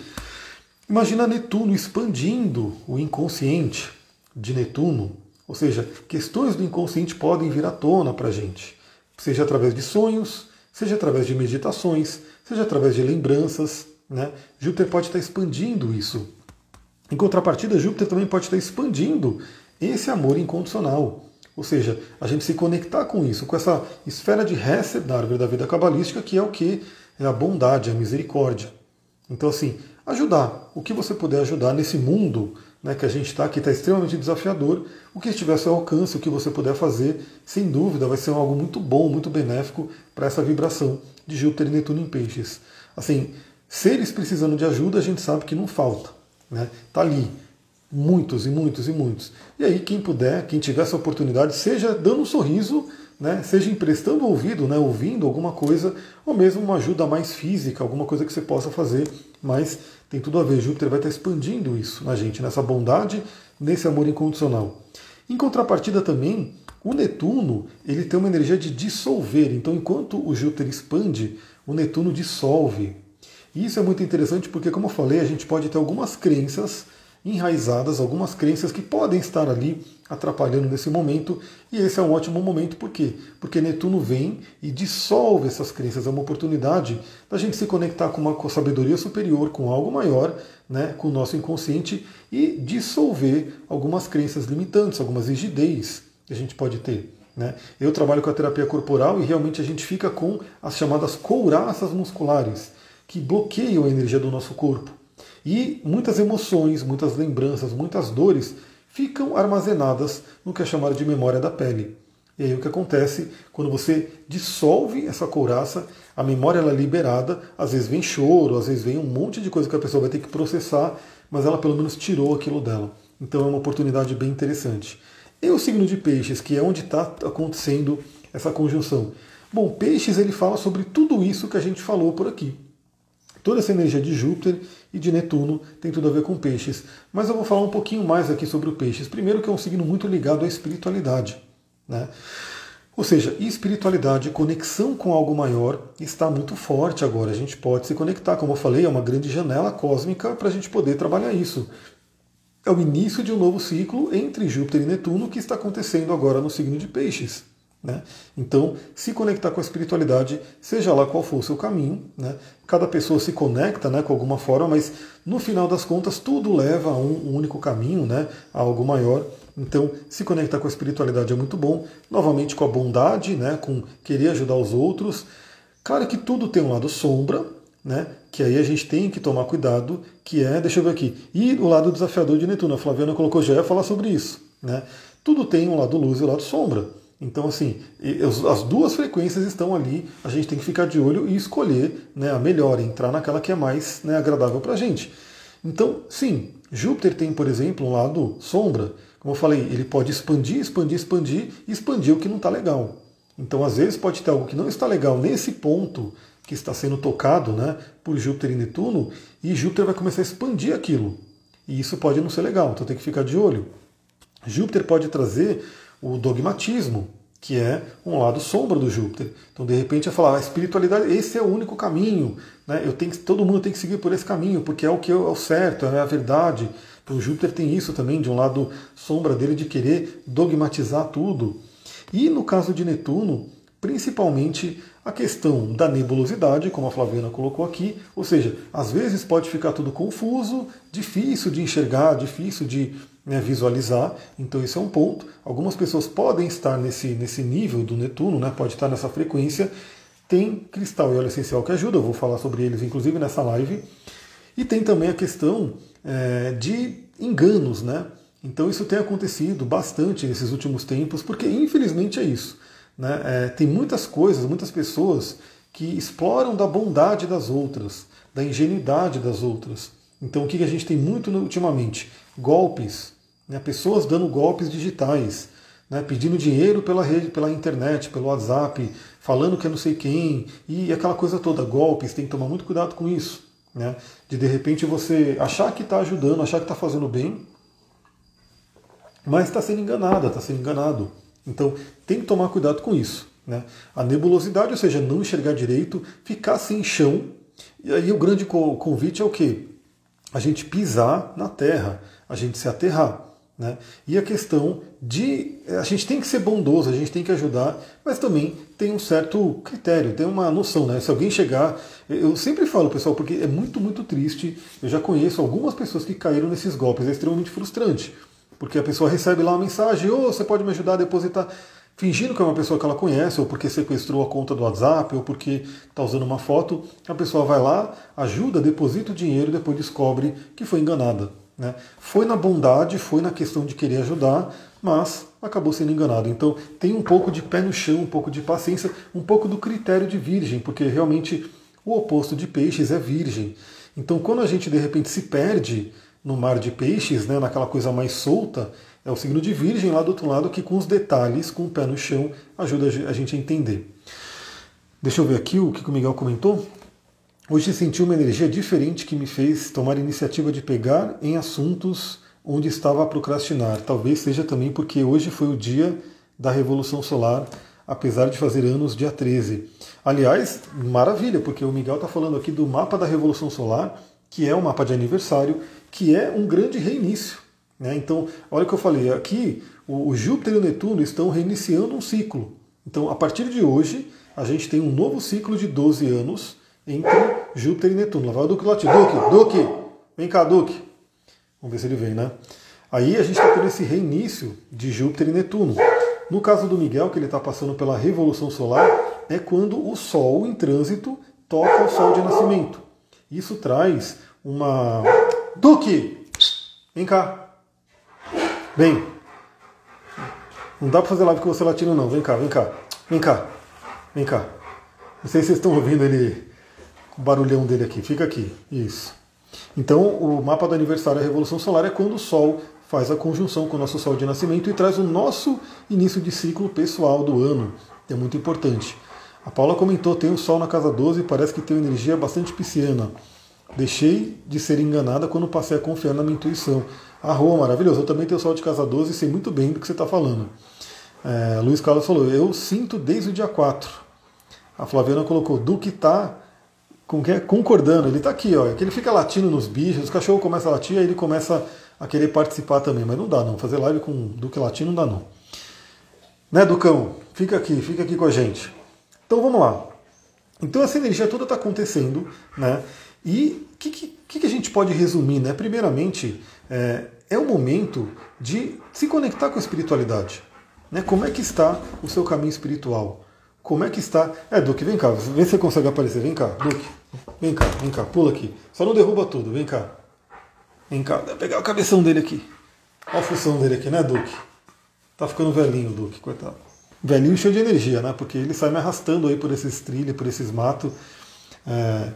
Imagina Netuno expandindo o inconsciente de Netuno, ou seja, questões do inconsciente podem vir à tona para a gente, seja através de sonhos, seja através de meditações, seja através de lembranças. Né? Júpiter pode estar expandindo isso. Em contrapartida, Júpiter também pode estar expandindo esse amor incondicional. Ou seja, a gente se conectar com isso, com essa esfera de Hesed da árvore da vida cabalística, que é o que? É a bondade, a misericórdia. Então, assim, ajudar. O que você puder ajudar nesse mundo né, que a gente está, que está extremamente desafiador, o que estiver ao seu alcance, o que você puder fazer, sem dúvida, vai ser algo muito bom, muito benéfico para essa vibração de Júpiter e Netuno em Peixes. Assim, seres precisando de ajuda, a gente sabe que não falta. Né? Tá ali. Muitos e muitos e muitos. E aí, quem puder, quem tiver essa oportunidade, seja dando um sorriso, né, seja emprestando o ouvido, né, ouvindo alguma coisa, ou mesmo uma ajuda mais física, alguma coisa que você possa fazer, mas tem tudo a ver. Júpiter vai estar expandindo isso na gente, nessa bondade, nesse amor incondicional. Em contrapartida também, o Netuno ele tem uma energia de dissolver. Então, enquanto o Júpiter expande, o Netuno dissolve. E isso é muito interessante porque, como eu falei, a gente pode ter algumas crenças enraizadas, algumas crenças que podem estar ali atrapalhando nesse momento, e esse é um ótimo momento, por quê? Porque Netuno vem e dissolve essas crenças, é uma oportunidade da gente se conectar com uma sabedoria superior, com algo maior, né, com o nosso inconsciente e dissolver algumas crenças limitantes, algumas rigidez que a gente pode ter. Né? Eu trabalho com a terapia corporal e realmente a gente fica com as chamadas couraças musculares, que bloqueiam a energia do nosso corpo. E muitas emoções, muitas lembranças, muitas dores ficam armazenadas no que é chamado de memória da pele. E aí o que acontece quando você dissolve essa couraça, a memória ela é liberada, às vezes vem choro, às vezes vem um monte de coisa que a pessoa vai ter que processar, mas ela pelo menos tirou aquilo dela. Então é uma oportunidade bem interessante. E o signo de peixes, que é onde está acontecendo essa conjunção. Bom, peixes ele fala sobre tudo isso que a gente falou por aqui. Toda essa energia de Júpiter e de Netuno tem tudo a ver com peixes. Mas eu vou falar um pouquinho mais aqui sobre o peixes. Primeiro que é um signo muito ligado à espiritualidade. Né? Ou seja, espiritualidade, conexão com algo maior está muito forte agora. A gente pode se conectar, como eu falei, é uma grande janela cósmica para a gente poder trabalhar isso. É o início de um novo ciclo entre Júpiter e Netuno que está acontecendo agora no signo de Peixes. Né? Então, se conectar com a espiritualidade, seja lá qual for o seu caminho, né? cada pessoa se conecta né, com alguma forma, mas no final das contas tudo leva a um, único caminho, né, a algo maior. Então, se conectar com a espiritualidade é muito bom, novamente com a bondade, né, com querer ajudar os outros. Claro que tudo tem um lado sombra, né, que aí a gente tem que tomar cuidado, que é, deixa eu ver aqui, e o lado desafiador de Netuno. A Flaviana colocou já ia falar sobre isso. Né? Tudo tem um lado luz e um lado sombra. Então, assim, as duas frequências estão ali, a gente tem que ficar de olho e escolher né, a melhor, entrar naquela que é mais né, agradável para a gente. Então, sim, Júpiter tem, por exemplo, um lado sombra. Como eu falei, ele pode expandir, expandir, expandir e expandir o que não está legal. Então, às vezes, pode ter algo que não está legal nesse ponto que está sendo tocado né, por Júpiter e Netuno, e Júpiter vai começar a expandir aquilo. E isso pode não ser legal, então tem que ficar de olho. Júpiter pode trazer o dogmatismo, que é um lado sombra do Júpiter. Então, de repente, é falar, a espiritualidade, esse é o único caminho, né? Eu tenho, todo mundo tem que seguir por esse caminho, porque é o que é o certo, é a verdade. Então, Júpiter tem isso também, de um lado sombra dele, de querer dogmatizar tudo. E no caso de Netuno, principalmente A questão da nebulosidade, como a Flaviana colocou aqui, ou seja, às vezes pode ficar tudo confuso, difícil de enxergar, difícil de né, visualizar, então isso é um ponto. Algumas pessoas podem estar nesse, nesse nível do Netuno, né, pode estar nessa frequência. Tem cristal e óleo essencial que ajuda, eu vou falar sobre eles inclusive nessa live. E tem também a questão é, de enganos, né? Então isso tem acontecido bastante nesses últimos tempos, porque infelizmente é isso. Né? É, tem muitas coisas, muitas pessoas que exploram da bondade das outras, da ingenuidade das outras. Então o que a gente tem muito ultimamente? Golpes, né? pessoas dando golpes digitais, né? pedindo dinheiro pela rede, pela internet, pelo WhatsApp, falando que é não sei quem, e aquela coisa toda, golpes, tem que tomar muito cuidado com isso. Né? De de repente você achar que está ajudando, achar que está fazendo bem, mas está sendo enganada, está sendo enganado. Então tem que tomar cuidado com isso. Né? A nebulosidade, ou seja, não enxergar direito, ficar sem chão. E aí o grande convite é o quê? A gente pisar na terra, a gente se aterrar. Né? E a questão de. A gente tem que ser bondoso, a gente tem que ajudar, mas também tem um certo critério, tem uma noção. Né? Se alguém chegar. Eu sempre falo, pessoal, porque é muito, muito triste. Eu já conheço algumas pessoas que caíram nesses golpes, é extremamente frustrante. Porque a pessoa recebe lá uma mensagem, ou oh, você pode me ajudar a depositar, fingindo que é uma pessoa que ela conhece, ou porque sequestrou a conta do WhatsApp, ou porque está usando uma foto, a pessoa vai lá, ajuda, deposita o dinheiro e depois descobre que foi enganada. Né? Foi na bondade, foi na questão de querer ajudar, mas acabou sendo enganado. Então tem um pouco de pé no chão, um pouco de paciência, um pouco do critério de virgem, porque realmente o oposto de peixes é virgem. Então quando a gente de repente se perde, no mar de peixes, né, naquela coisa mais solta, é o signo de Virgem lá do outro lado que com os detalhes, com o pé no chão, ajuda a gente a entender. Deixa eu ver aqui o que o Miguel comentou. Hoje senti uma energia diferente que me fez tomar a iniciativa de pegar em assuntos onde estava a procrastinar. Talvez seja também porque hoje foi o dia da Revolução Solar, apesar de fazer anos dia 13. Aliás, maravilha, porque o Miguel está falando aqui do mapa da Revolução Solar, que é um mapa de aniversário, que é um grande reinício. Né? Então, olha o que eu falei, aqui o, Júpiter e o Netuno estão reiniciando um ciclo. Então, a partir de hoje, a gente tem um novo ciclo de 12 anos entre Júpiter e Netuno. Lá vai o Duque Latim. Duque, Duque, vem cá, Duque. Vamos ver se ele vem, né? Aí a gente está tendo esse reinício de Júpiter e Netuno. No caso do Miguel, que ele está passando pela Revolução Solar, é quando o Sol em trânsito toca o Sol de nascimento. Isso traz uma Duque! Vem cá. Vem. Não dá para fazer live com você latino não. Vem cá, vem cá. Vem cá. Vem cá. Não sei se vocês estão ouvindo ele, o barulhão dele aqui. Fica aqui. Isso. Então, o mapa do aniversário da Revolução Solar é quando o Sol faz a conjunção com o nosso Sol de nascimento e traz o nosso início de ciclo pessoal do ano. É muito importante. A Paula comentou, tem o Sol na casa 12 e parece que tem uma energia bastante pisciana. Deixei de ser enganada quando passei a confiar na minha intuição. Ah, Rô, maravilhoso. Eu também tenho sol de casa 12 e sei muito bem do que você está falando. É, Luiz Carlos falou, eu sinto desde o dia 4. A Flaviana colocou, Duque está concordando, ele está aqui, ó, é que ele fica latindo nos bichos, os cachorros começam a latir, aí ele começa a querer participar também, mas não dá não, fazer live com Duque latino não dá não. Né, Ducão? Fica aqui, fica aqui com a gente. Então vamos lá. Então essa energia toda está acontecendo, né? E o que, que, que, a gente pode resumir? Né? Primeiramente, é, é o momento de se conectar com a espiritualidade. Né? Como é que está o seu caminho espiritual? Como é que está. É, Duque, vem cá, vê se você consegue aparecer. Vem cá, Duque. Vem cá, vem cá, pula aqui. Só não derruba tudo, vem cá. Vem cá, vou pegar o cabeção dele aqui. Olha a função dele aqui, né, Duque? Tá ficando velhinho, Duque, coitado. Velhinho cheio de energia, né? Porque ele sai me arrastando aí por esses trilhos, por esses matos. É,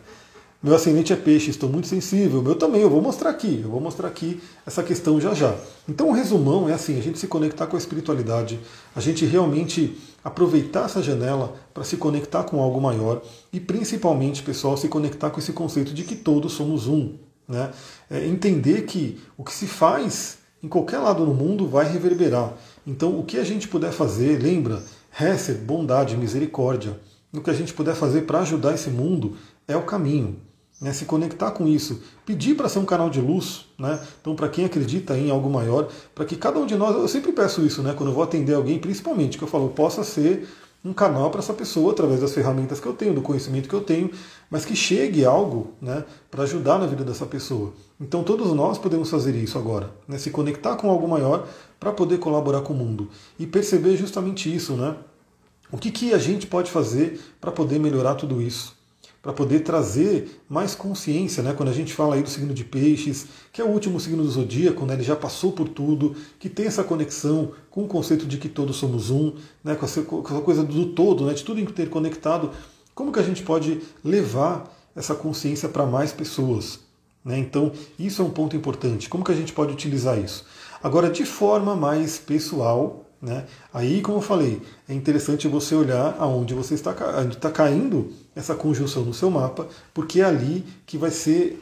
meu ascendente é peixe, estou muito sensível. Meu também, eu vou mostrar aqui, eu vou mostrar aqui essa questão já já. Então o resumão é assim, a gente se conectar com a espiritualidade, a gente realmente aproveitar essa janela para se conectar com algo maior e principalmente, pessoal, se conectar com esse conceito de que todos somos um. Né? É entender que o que se faz em qualquer lado no mundo vai reverberar. Então o que a gente puder fazer, lembra, Hesed, bondade, misericórdia, o que a gente puder fazer para ajudar esse mundo é o caminho né, se conectar com isso, pedir para ser um canal de luz, né, então para quem acredita em algo maior, para que cada um de nós, eu sempre peço isso, né, quando eu vou atender alguém, principalmente, que eu falo, possa ser um canal para essa pessoa através das ferramentas que eu tenho, do conhecimento que eu tenho, mas que chegue algo né, para ajudar na vida dessa pessoa. Então todos nós podemos fazer isso agora, né, se conectar com algo maior para poder colaborar com o mundo e perceber justamente isso, né? O que, que a gente pode fazer para poder melhorar tudo isso? Para poder trazer mais consciência, né? Quando a gente fala aí do signo de peixes, que é o último signo do zodíaco, né? ele já passou por tudo, que tem essa conexão com o conceito de que todos somos um, né? com, essa, coisa do todo, né? de tudo interconectado. Como que a gente pode levar essa consciência para mais pessoas? Né? Então, isso é um ponto importante. Como que a gente pode utilizar isso? Agora, de forma mais pessoal, né? Aí, como eu falei, é interessante você olhar aonde você está, onde está caindo essa conjunção no seu mapa, porque é ali que vai ser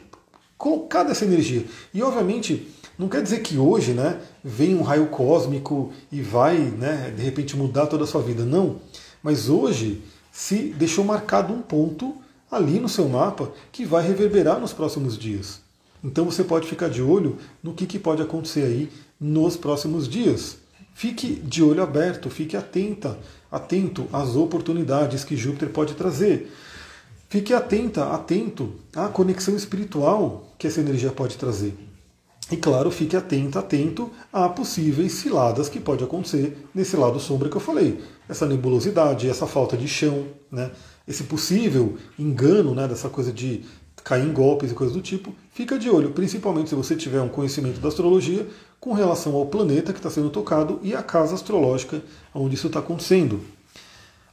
colocada essa energia. E obviamente não quer dizer que hoje, né, vem um raio cósmico e vai, né, de repente mudar toda a sua vida. Não. Mas hoje se deixou marcado um ponto ali no seu mapa que vai reverberar nos próximos dias. Então você pode ficar de olho no que, que pode acontecer aí nos próximos dias. Fique de olho aberto, fique atenta, atento às oportunidades que Júpiter pode trazer. Fique atenta, atento à conexão espiritual que essa energia pode trazer. E claro, fique atento, atento a possíveis ciladas que pode acontecer nesse lado sombra que eu falei. Essa nebulosidade, essa falta de chão, né? esse possível engano né? dessa coisa de cair em golpes e coisas do tipo, fica de olho, principalmente se você tiver um conhecimento da astrologia com relação ao planeta que está sendo tocado e a casa astrológica onde isso está acontecendo.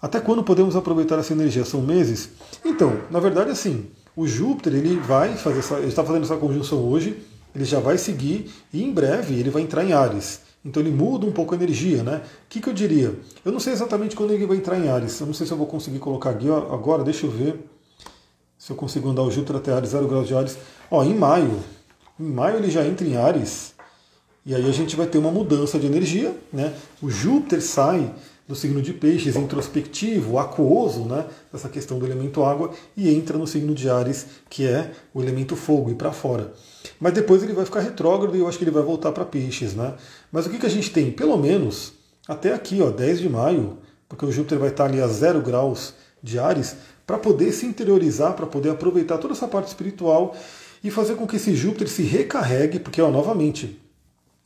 Até quando podemos aproveitar essa energia? São meses? Então, na verdade, assim, o Júpiter ele vai fazer essa, ele está fazendo essa conjunção hoje, ele já vai seguir e em breve ele vai entrar em Ares. Então ele muda um pouco a energia, né? O que, que eu diria? Eu não sei exatamente quando ele vai entrar em Ares. Eu não sei se eu vou conseguir colocar aqui agora, deixa eu ver se eu consigo andar o Júpiter até Ares, 0 graus de Ares. Ó, em maio, em maio ele já entra em Ares, e aí a gente vai ter uma mudança de energia, né? O Júpiter sai do signo de peixes, introspectivo, aquoso, né? Essa questão do elemento água, e entra no signo de Ares, que é o elemento fogo, e para fora. Mas depois ele vai ficar retrógrado e eu acho que ele vai voltar para peixes, né? Mas o que, que a gente tem? Pelo menos até aqui, ó, 10 de maio, porque o Júpiter vai estar ali a zero graus de Ares, para poder se interiorizar, para poder aproveitar toda essa parte espiritual e fazer com que esse Júpiter se recarregue, porque, ó, novamente,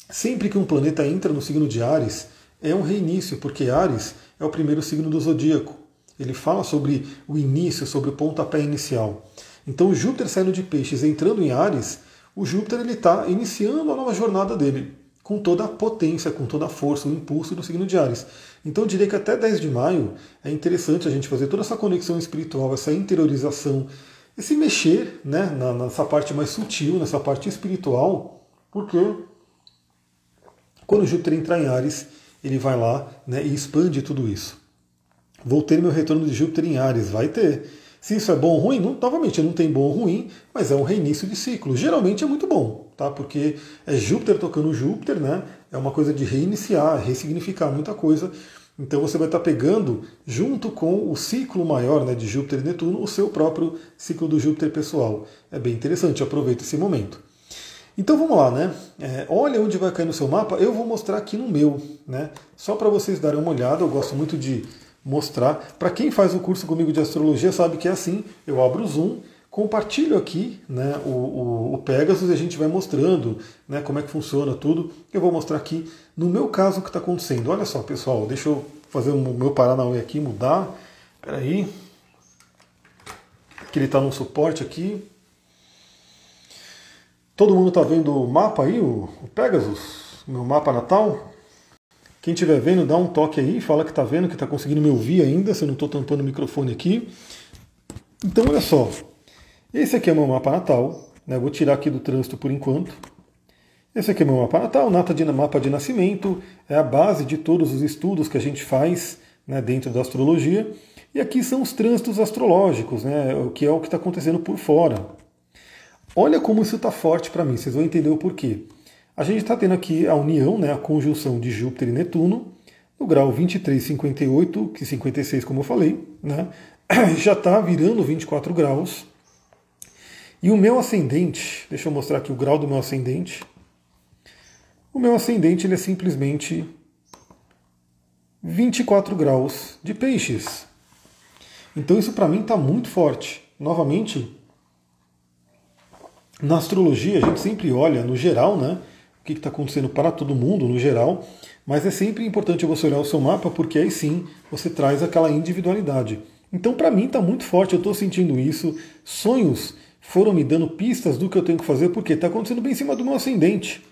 sempre que um planeta entra no signo de Ares, é um reinício, porque Ares é o primeiro signo do zodíaco. Ele fala sobre o início, sobre o pontapé inicial. Então, Júpiter saindo de Peixes, entrando em Ares, o Júpiter ele está iniciando a nova jornada dele, com toda a potência, com toda a força, o impulso do signo de Ares. Então eu diria que até 10 de maio é interessante a gente fazer toda essa conexão espiritual, essa interiorização, esse mexer né, nessa parte mais sutil, nessa parte espiritual, porque quando Júpiter entrar em Ares, ele vai lá né, e expande tudo isso. Vou ter meu retorno de Júpiter em Ares, vai ter. Se isso é bom ou ruim, não, novamente não tem bom ou ruim, mas é um reinício de ciclo. Geralmente é muito bom, tá? Porque é Júpiter tocando Júpiter, né? É uma coisa de reiniciar, ressignificar muita coisa. Então você vai estar pegando, junto com o ciclo maior né, de Júpiter e Netuno, o seu próprio ciclo do Júpiter pessoal. É bem interessante, aproveita esse momento. Então vamos lá, né? É, olha onde vai cair no seu mapa. Eu vou mostrar aqui no meu, né? Só para vocês darem uma olhada. Eu gosto muito de mostrar. Para quem faz o curso comigo de astrologia sabe que é assim, eu abro o Zoom, compartilho aqui né, o, o, o, Pegasus e a gente vai mostrando né, como é que funciona tudo. Eu vou mostrar aqui no meu caso o que está acontecendo. Olha só, pessoal, deixa eu fazer o meu Paranauê aqui, mudar. Espera aí. Que ele está no suporte aqui. Todo mundo está vendo o mapa aí, o, o Pegasus, meu mapa natal? Quem estiver vendo, dá um toque aí, fala que está vendo, que está conseguindo me ouvir ainda, se eu não estou tampando o microfone aqui. Então, olha só. Esse aqui é meu mapa natal. Né? Vou tirar aqui do trânsito por enquanto. Esse aqui é meu mapa natal, nata de, mapa de nascimento. É a base de todos os estudos que a gente faz né, dentro da astrologia. E aqui são os trânsitos astrológicos, né, o que é o que está acontecendo por fora. Olha como isso está forte para mim, vocês vão entender o porquê. A gente está tendo aqui a união, né, a conjunção de Júpiter e Netuno, no grau 23,58, que 56, como eu falei, né, já está virando 24 graus. E o meu ascendente, deixa eu mostrar aqui o grau do meu ascendente. O meu ascendente ele é simplesmente 24 graus de peixes. Então isso para mim está muito forte. Novamente, na astrologia a gente sempre olha no geral, né? O que está acontecendo para todo mundo no geral, mas é sempre importante você olhar o seu mapa porque aí sim você traz aquela individualidade. Então para mim está muito forte, eu estou sentindo isso. Sonhos foram me dando pistas do que eu tenho que fazer porque está acontecendo bem em cima do meu ascendente.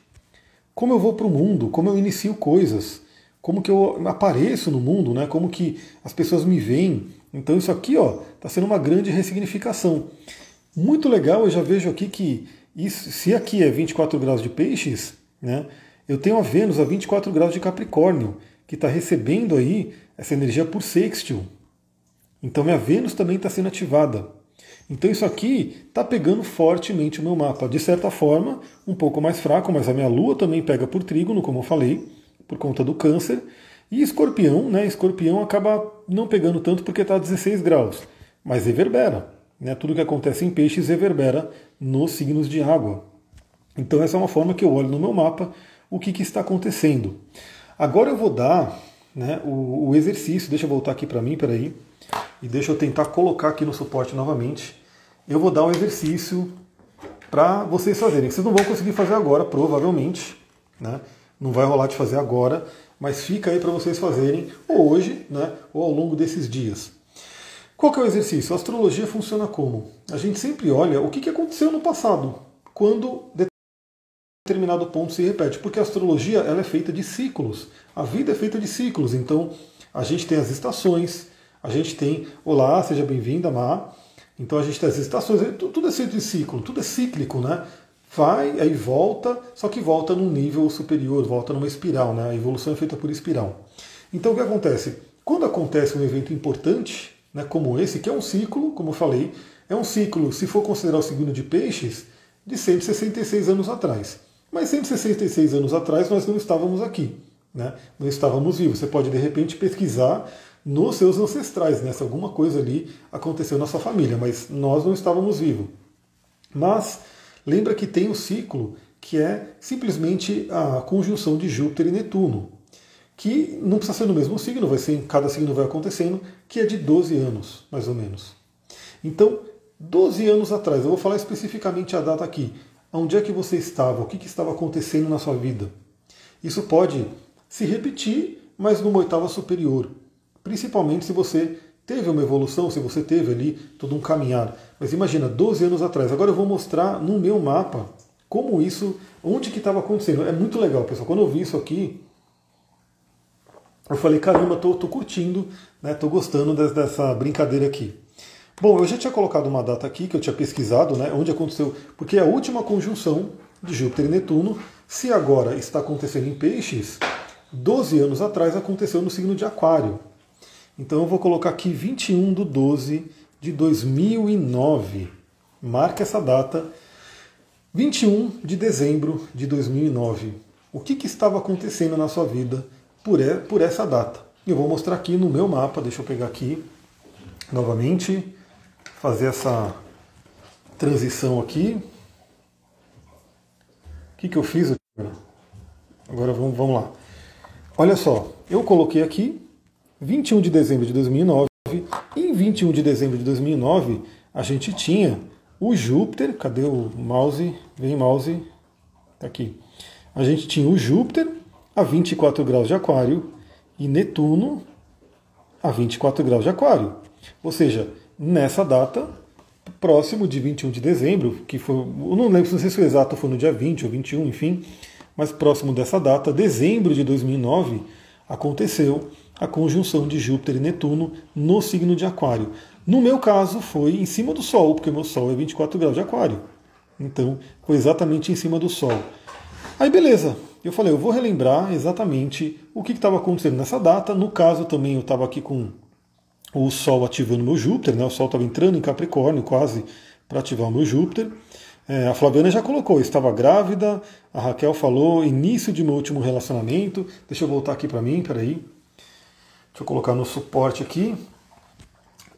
Como eu vou para o mundo, como eu inicio coisas, como que eu apareço no mundo, né? Como que as pessoas me veem. Então isso aqui, está sendo uma grande ressignificação. Muito legal, eu já vejo aqui que isso, se aqui é 24 graus de peixes, né? Eu tenho a Vênus a 24 graus de Capricórnio, que está recebendo aí essa energia por sextil. Então minha Vênus também está sendo ativada. Então isso aqui está pegando fortemente o meu mapa. De certa forma, um pouco mais fraco, mas a minha Lua também pega por trígono, como eu falei, por conta do câncer. E escorpião, né? Escorpião acaba não pegando tanto porque está a 16 graus, mas reverbera. Né? Tudo que acontece em peixes reverbera nos signos de água. Então essa é uma forma que eu olho no meu mapa o que, que está acontecendo. Agora eu vou dar né, o, o exercício, deixa eu voltar aqui para mim, peraí, e deixa eu tentar colocar aqui no suporte novamente. Eu vou dar um exercício para vocês fazerem. Vocês não vão conseguir fazer agora, provavelmente, né? não vai rolar de fazer agora, mas fica aí para vocês fazerem ou hoje, né, ou ao longo desses dias. Qual que é o exercício? A astrologia funciona como? A gente sempre olha o que aconteceu no passado, quando determinado ponto se repete, porque a astrologia ela é feita de ciclos. A vida é feita de ciclos, então a gente tem as estações, a gente tem, olá, seja bem-vinda, Má. Então a gente tem as estações, tudo é feito de ciclo, tudo é cíclico, né? vai, aí volta, só que volta num nível superior, volta numa espiral, né? A evolução é feita por espiral. Então o que acontece? Quando acontece um evento importante, né, como esse, que é um ciclo, como eu falei, é um ciclo, se for considerar o signo de peixes, de 166 anos atrás. Mas 166 anos atrás nós não estávamos aqui, né? não estávamos vivos. Você pode de repente pesquisar nos seus ancestrais, né? se alguma coisa ali aconteceu na sua família, mas nós não estávamos vivos. Mas Lembra que tem o ciclo que é simplesmente a conjunção de Júpiter e Netuno, que não precisa ser no mesmo signo, vai ser cada signo vai acontecendo, que é de 12 anos, mais ou menos. Então, 12 anos atrás, eu vou falar especificamente a data aqui. Onde é que você estava? O que, que estava acontecendo na sua vida? Isso pode se repetir, mas numa oitava superior. Principalmente se você teve uma evolução, se você teve ali todo um caminhar. Mas imagina, 12 anos atrás. Agora eu vou mostrar no meu mapa como isso, onde que estava acontecendo. É muito legal, pessoal. Quando eu vi isso aqui, eu falei, caramba, tô, tô curtindo, né? Tô gostando dessa brincadeira aqui. Bom, eu já tinha colocado uma data aqui que eu tinha pesquisado, né? Onde aconteceu, porque é a última conjunção de Júpiter e Netuno, se agora está acontecendo em Peixes, 12 anos atrás aconteceu no signo de Aquário. Então eu vou colocar aqui 21 de 12 de 2009. Marque essa data. 21 de dezembro de 2009. O que, que estava acontecendo na sua vida por, por essa data? Eu vou mostrar aqui no meu mapa, deixa eu pegar aqui novamente, fazer essa transição aqui. O que, que eu fiz? Agora vamos, vamos lá. Olha só, eu coloquei aqui 21 de dezembro de 2009. Em 21 de dezembro de 2009, a gente tinha o Júpiter, cadê o mouse? Vem mouse, tá aqui. A gente tinha o Júpiter a 24 graus de Aquário e Netuno a 24 graus de Aquário. Ou seja, nessa data, próximo de 21 de dezembro, que foi, eu não lembro se o exato foi no dia 20 ou 21, enfim, mas próximo dessa data, dezembro de 2009, aconteceu a conjunção de Júpiter e Netuno no signo de Aquário. No meu caso, foi em cima do Sol, porque meu Sol é 24 graus de Aquário. Então, foi exatamente em cima do Sol. Aí, beleza. Eu falei, eu vou relembrar exatamente o que estava acontecendo nessa data. No caso, também eu estava aqui com o Sol ativando meu Júpiter, né? O Sol estava entrando em Capricórnio quase para ativar o meu Júpiter. É, a Flaviana já colocou, estava grávida. A Raquel falou, início de meu último relacionamento. Deixa eu voltar aqui para mim, peraí. Deixa eu colocar no suporte aqui.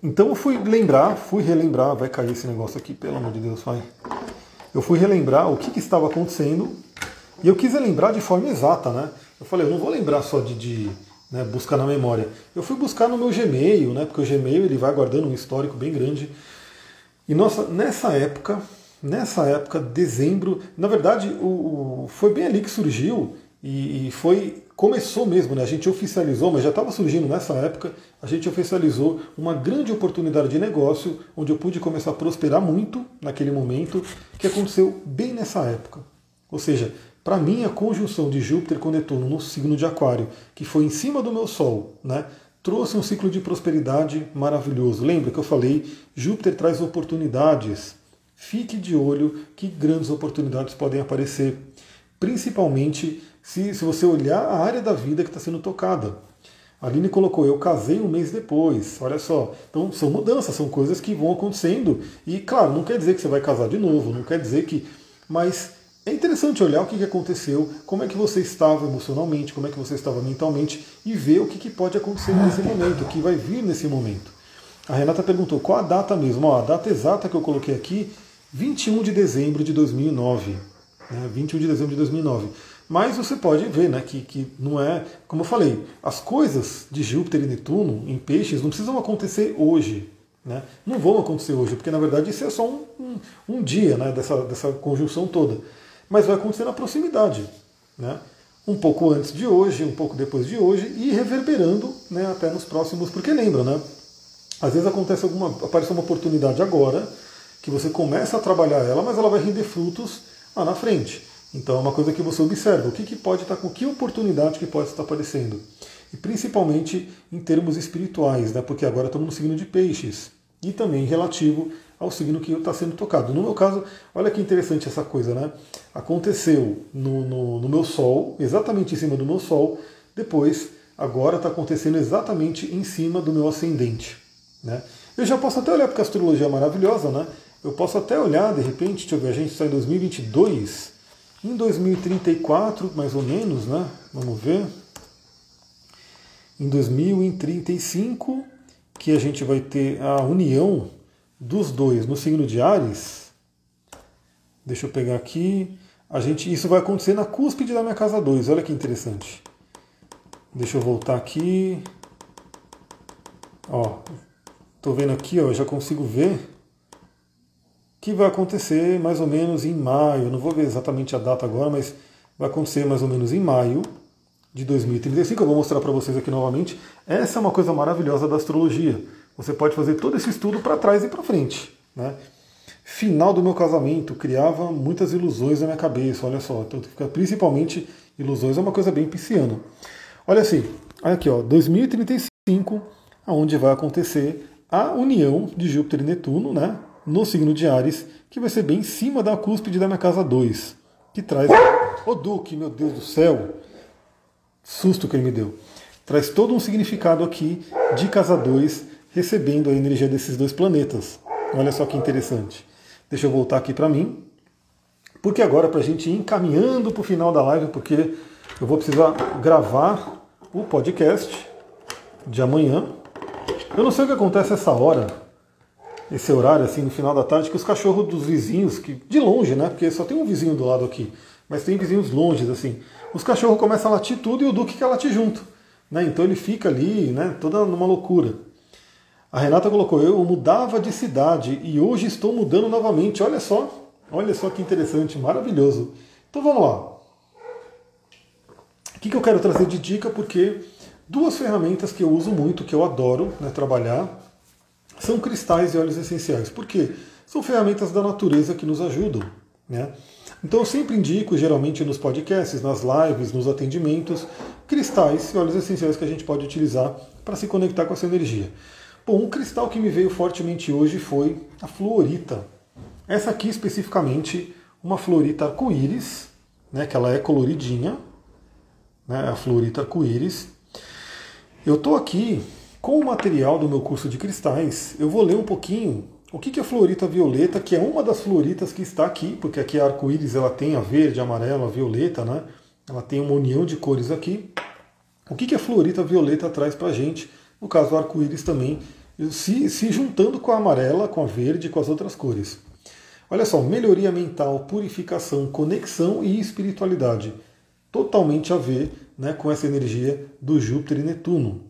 Então eu fui lembrar, fui relembrar, vai cair esse negócio aqui, pelo amor de Deus, vai. Eu fui relembrar o que, que estava acontecendo e eu quis lembrar de forma exata, né? Eu falei, eu não vou lembrar só de, de, né, buscar na memória. Eu fui buscar no meu Gmail, né, porque o Gmail ele vai guardando um histórico bem grande. E nossa, nessa época, nessa época, dezembro, na verdade, o, o foi bem ali que surgiu e, e, foi começou mesmo, né? A gente oficializou, mas já estava surgindo nessa época. A gente oficializou uma grande oportunidade de negócio, onde eu pude começar a prosperar muito naquele momento, que aconteceu bem nessa época. Ou seja, para mim, a conjunção de Júpiter com Netuno no signo de Aquário, que foi em cima do meu Sol, né, trouxe um ciclo de prosperidade maravilhoso. Lembra que eu falei, Júpiter traz oportunidades. Fique de olho que grandes oportunidades podem aparecer, principalmente se, se você olhar a área da vida que está sendo tocada. A Aline colocou, eu casei um mês depois, olha só. Então são mudanças, são coisas que vão acontecendo. E claro, não quer dizer que você vai casar de novo, não quer dizer que. Mas é interessante olhar o que aconteceu, como é que você estava emocionalmente, como é que você estava mentalmente e ver o que pode acontecer nesse momento, o que vai vir nesse momento. A Renata perguntou qual a data mesmo. Ó, a data exata que eu coloquei aqui, 21 de dezembro de 2009. Né, 21 de dezembro de 2009. Mas você pode ver né, que, que não é, como eu falei, as coisas de Júpiter e Netuno em peixes não precisam acontecer hoje. Né? Não vão acontecer hoje, porque na verdade isso é só um, um, um dia né, dessa, dessa conjunção toda mas vai acontecer na proximidade. Né? Um pouco antes de hoje, um pouco depois de hoje, e reverberando né, até nos próximos. Porque lembra, né? Às vezes acontece alguma. aparece uma oportunidade agora, que você começa a trabalhar ela, mas ela vai render frutos lá na frente. Então é uma coisa que você observa, o que, que pode estar com que oportunidade que pode estar aparecendo. E principalmente em termos espirituais, né? porque agora estamos no signo de peixes. E também relativo ao signo que está sendo tocado. No meu caso, olha que interessante essa coisa, né? Aconteceu no, no, no meu Sol, exatamente em cima do meu Sol, depois, agora está acontecendo exatamente em cima do meu ascendente. Né? Eu já posso até olhar, porque a astrologia é maravilhosa, né? Eu posso até olhar, de repente, deixa eu ver, a gente está em 2022, em 2034, mais ou menos, né? Vamos ver. Em 2035, que a gente vai ter a união dos dois no signo de Ares, deixa eu pegar aqui, a gente, isso vai acontecer na cúspide da minha casa 2, olha que interessante. Deixa eu voltar aqui. Ó, tô vendo aqui, ó, já consigo ver que vai acontecer mais ou menos em maio. Não vou ver exatamente a data agora, mas vai acontecer mais ou menos em maio de 2035. Eu vou mostrar para vocês aqui novamente. Essa é uma coisa maravilhosa da astrologia você pode fazer todo esse estudo para trás e para frente. Né? Final do meu casamento criava muitas ilusões na minha cabeça, olha só. Então, principalmente ilusões é uma coisa bem pisciana. Olha assim, aqui ó, 2035, aonde vai acontecer a união de Júpiter e Netuno, né? No signo de Ares, que vai ser bem em cima da cúspide da minha casa 2, que traz. Ô Duque, meu Deus do céu! Susto que ele me deu. Traz todo um significado aqui de casa 2 recebendo a energia desses dois planetas. Olha só que interessante. Deixa eu voltar aqui para mim, porque agora para a gente ir encaminhando para o final da live, porque eu vou precisar gravar o podcast de amanhã. Eu não sei o que acontece essa hora, esse horário assim no final da tarde, que os cachorros dos vizinhos, que de longe, né? Porque só tem um vizinho do lado aqui, mas tem vizinhos longes assim. Os cachorros começam a latir tudo e o Duque quer latir junto, né? Então ele fica ali, né? Toda numa loucura. A Renata colocou: Eu mudava de cidade e hoje estou mudando novamente. Olha só, olha só que interessante, maravilhoso. Então vamos lá. O que, eu quero trazer de dica? Porque duas ferramentas que eu uso muito, que eu adoro né, trabalhar, são cristais e óleos essenciais. Por quê? São ferramentas da natureza que nos ajudam. Né? Então eu sempre indico, geralmente nos podcasts, nas lives, nos atendimentos, cristais e óleos essenciais que a gente pode utilizar para se conectar com essa energia. Bom, um cristal que me veio fortemente hoje foi a fluorita. Essa aqui especificamente, uma fluorita arco-íris, né, que ela é coloridinha, né, a fluorita arco-íris. Eu estou aqui com o material do meu curso de cristais, eu vou ler um pouquinho o que é a fluorita violeta, que é uma das fluoritas que está aqui, porque aqui a arco-íris ela tem a verde, a amarela, a violeta, né? Ela tem uma união de cores aqui. O que a fluorita violeta traz para a gente? No caso, o arco-íris também se, se juntando com a amarela, com a verde com as outras cores. Olha só, melhoria mental, purificação, conexão e espiritualidade. Totalmente a ver né, com essa energia do Júpiter e Netuno.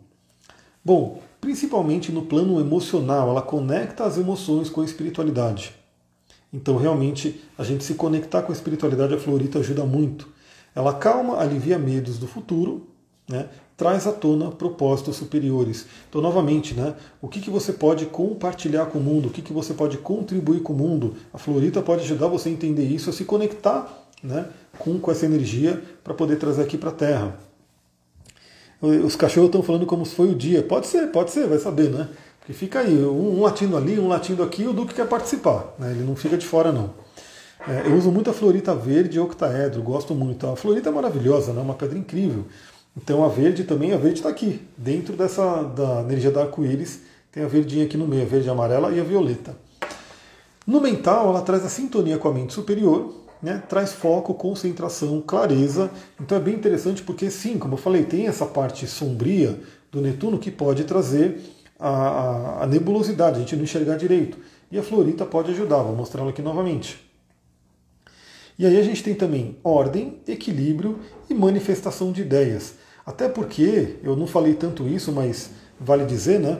Bom, principalmente no plano emocional, ela conecta as emoções com a espiritualidade. Então, realmente, a gente se conectar com a espiritualidade, a Florita ajuda muito. Ela calma, alivia medos do futuro, né? Traz à tona propósitos superiores. Então, novamente, né? o que, que você pode compartilhar com o mundo, o que, que você pode contribuir com o mundo. A Florita pode ajudar você a entender isso, a se conectar né? com, com essa energia para poder trazer aqui para a Terra. Os cachorros estão falando como se foi o dia. Pode ser, pode ser, vai saber, né? Porque fica aí, um, um latindo ali, um latindo aqui, o Duque quer participar, né? Ele não fica de fora, não. É, eu uso muito a florita verde e octaedro, gosto muito. A florita é maravilhosa, né? uma pedra incrível. Então a verde também, a verde está aqui, dentro dessa da energia da arco-íris, tem a verdinha aqui no meio, a verde amarela e a violeta. No mental, ela traz a sintonia com a mente superior, né, traz foco, concentração, clareza. Então é bem interessante porque, sim, como eu falei, tem essa parte sombria do Netuno que pode trazer a, a, a nebulosidade, a gente não enxergar direito. E a Florita pode ajudar, vou mostrar ela aqui novamente. E aí a gente tem também ordem, equilíbrio e manifestação de ideias. Até porque, eu não falei tanto isso, mas vale dizer, né?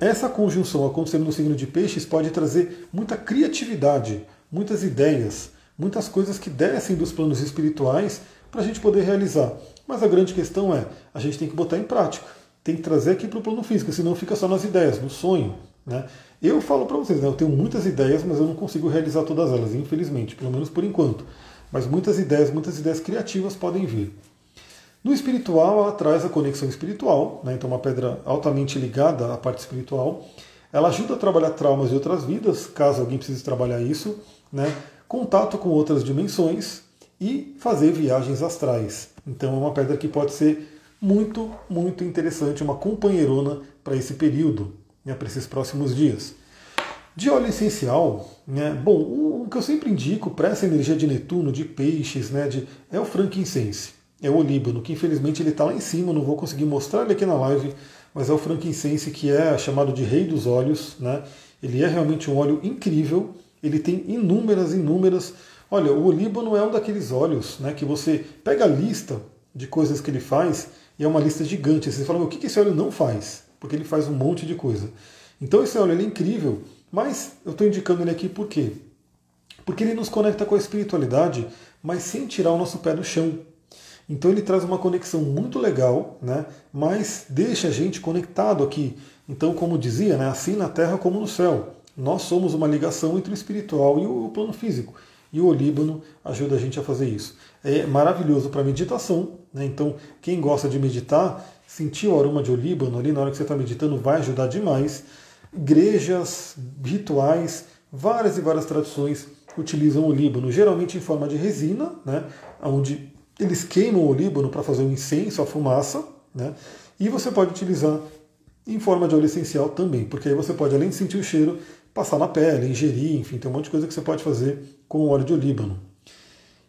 Essa conjunção acontecendo no signo de peixes pode trazer muita criatividade, muitas ideias, muitas coisas que descem dos planos espirituais para a gente poder realizar. Mas a grande questão é, a gente tem que botar em prática, tem que trazer aqui para o plano físico, senão fica só nas ideias, no sonho. Né? Eu falo para vocês, né, eu tenho muitas ideias, mas eu não consigo realizar todas elas, infelizmente, pelo menos por enquanto. Mas muitas ideias, muitas ideias criativas podem vir. No espiritual, ela traz a conexão espiritual, né? então uma pedra altamente ligada à parte espiritual. Ela ajuda a trabalhar traumas de outras vidas, caso alguém precise trabalhar isso. Né? contato com outras dimensões e fazer viagens astrais. Então é uma pedra que pode ser muito, muito interessante, uma companheirona para esse período, né, para esses próximos dias. De óleo essencial, né, bom, o, que eu sempre indico para essa energia de Netuno, de peixes, né, de, é o frankincense, é o olíbano, que infelizmente ele está lá em cima, não vou conseguir mostrar ele aqui na live, mas é o frankincense que é chamado de rei dos óleos, né, ele é realmente um óleo incrível, ele tem inúmeras, inúmeras. Olha, o olíbano é um daqueles óleos né, que você pega a lista de coisas que ele faz e é uma lista gigante. Você fala, o que esse óleo não faz? Porque ele faz um monte de coisa. Então esse óleo é incrível, mas eu estou indicando ele aqui por quê? Porque ele nos conecta com a espiritualidade, mas sem tirar o nosso pé do chão. Então ele traz uma conexão muito legal, né? mas deixa a gente conectado aqui. Então, como dizia, né? assim na terra como no céu. Nós somos uma ligação entre o espiritual e o plano físico. E o Líbano ajuda a gente a fazer isso. É maravilhoso para meditação. Né? Então, quem gosta de meditar, sentir o aroma de olíbano ali na hora que você está meditando vai ajudar demais. Igrejas, rituais, várias e várias tradições utilizam o líbano, geralmente em forma de resina, né? onde eles queimam o líbano para fazer o incenso, a fumaça. Né? E você pode utilizar em forma de óleo essencial também, porque aí você pode, além de sentir o cheiro, passar na pele, ingerir, enfim, tem um monte de coisa que você pode fazer com o óleo de olíbano.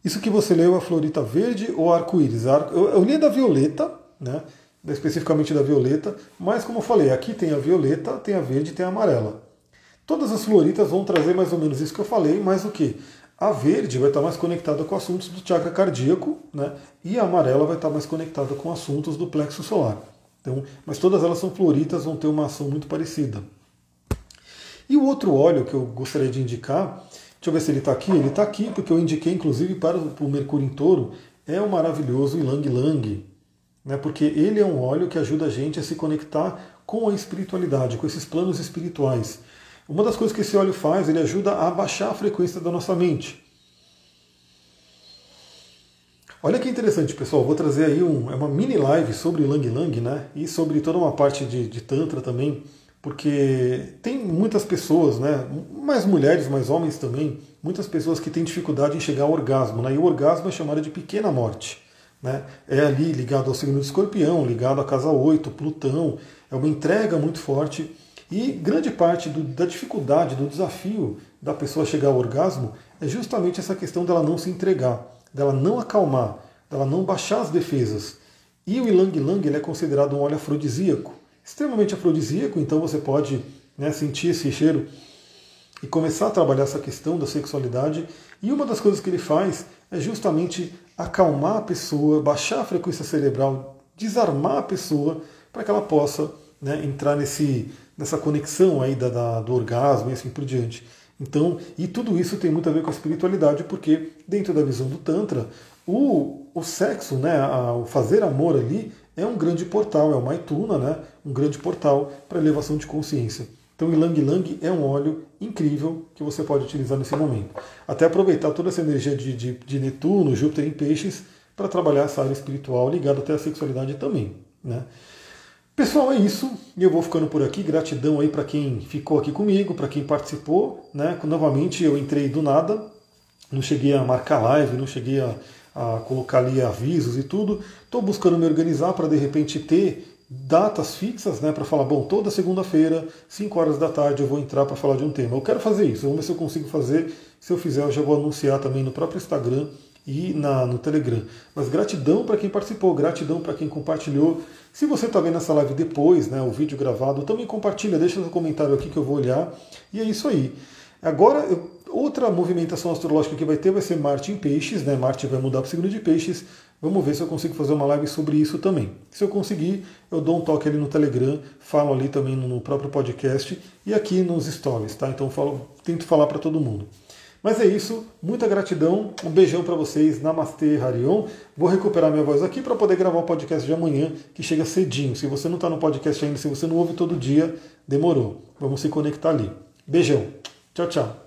Isso que você leu a florita verde ou arco-íris? Eu, li da violeta, né? especificamente da violeta, mas como eu falei, aqui tem a violeta, tem a verde tem a amarela. Todas as floritas vão trazer mais ou menos isso que eu falei, mas o que? A verde vai estar mais conectada com assuntos do chakra cardíaco, né? e a amarela vai estar mais conectada com assuntos do plexo solar. Então, mas todas elas são floritas, vão ter uma ação muito parecida. E o outro óleo que eu gostaria de indicar, deixa eu ver se ele está aqui, ele está aqui porque eu indiquei inclusive para o Mercúrio em Touro, é o maravilhoso Ylang Lang, né, porque ele é um óleo que ajuda a gente a se conectar com a espiritualidade, com esses planos espirituais. Uma das coisas que esse óleo faz, ele ajuda a baixar a frequência da nossa mente. Olha que interessante, pessoal. Vou trazer aí um, é uma mini live sobre Lang Lang, né? E sobre toda uma parte de, de Tantra também porque tem muitas pessoas, né, mais mulheres, mais homens também, muitas pessoas que têm dificuldade em chegar ao orgasmo, né, e o orgasmo é chamado de pequena morte. Né, é ali ligado ao signo de escorpião, ligado à casa 8, Plutão, é uma entrega muito forte, e grande parte do, da dificuldade, do desafio da pessoa chegar ao orgasmo é justamente essa questão dela não se entregar, dela não acalmar, dela não baixar as defesas. E o Ilang Ilang ele é considerado um óleo afrodisíaco extremamente afrodisíaco, então você pode né, sentir esse cheiro e começar a trabalhar essa questão da sexualidade. E uma das coisas que ele faz é justamente acalmar a pessoa, baixar a frequência cerebral, desarmar a pessoa para que ela possa né, entrar nesse, nessa conexão aí da, da, do orgasmo e assim por diante. Então, e tudo isso tem muito a ver com a espiritualidade, porque dentro da visão do Tantra, o, o sexo, né, a, o fazer amor ali, é um grande portal, é uma Maituna, né, um grande portal para elevação de consciência. Então, Ilang Ilang é um óleo incrível que você pode utilizar nesse momento. Até aproveitar toda essa energia de, de, de Netuno, Júpiter em Peixes, para trabalhar essa área espiritual ligada até à sexualidade também. Né? Pessoal, é isso. Eu vou ficando por aqui. Gratidão aí para quem ficou aqui comigo, para quem participou. Né? Novamente eu entrei do nada, não cheguei a marcar live, não cheguei a, a colocar ali avisos e tudo. Estou buscando me organizar para de repente ter datas fixas, né, para falar, bom, toda segunda-feira, 5 horas da tarde, eu vou entrar para falar de um tema. Eu quero fazer isso, vamos ver se eu consigo fazer. Se eu fizer, eu já vou anunciar também no próprio Instagram e na, no Telegram. Mas gratidão para quem participou, gratidão para quem compartilhou. Se você está vendo essa live depois, né, o vídeo gravado, também compartilha, deixa no comentário aqui que eu vou olhar. E é isso aí. Agora, outra movimentação astrológica que vai ter vai ser Marte em Peixes, né? Marte vai mudar para o signo de Peixes. Vamos ver se eu consigo fazer uma live sobre isso também. Se eu conseguir, eu dou um toque ali no Telegram, falo ali também no próprio podcast e aqui nos stories, tá? Então falo, tento falar para todo mundo. Mas é isso, muita gratidão, um beijão para vocês, Namastê, Harion. Vou recuperar minha voz aqui para poder gravar o podcast de amanhã, que chega cedinho. Se você não está no podcast ainda, se você não ouve todo dia, demorou. Vamos se conectar ali. Beijão, tchau, tchau.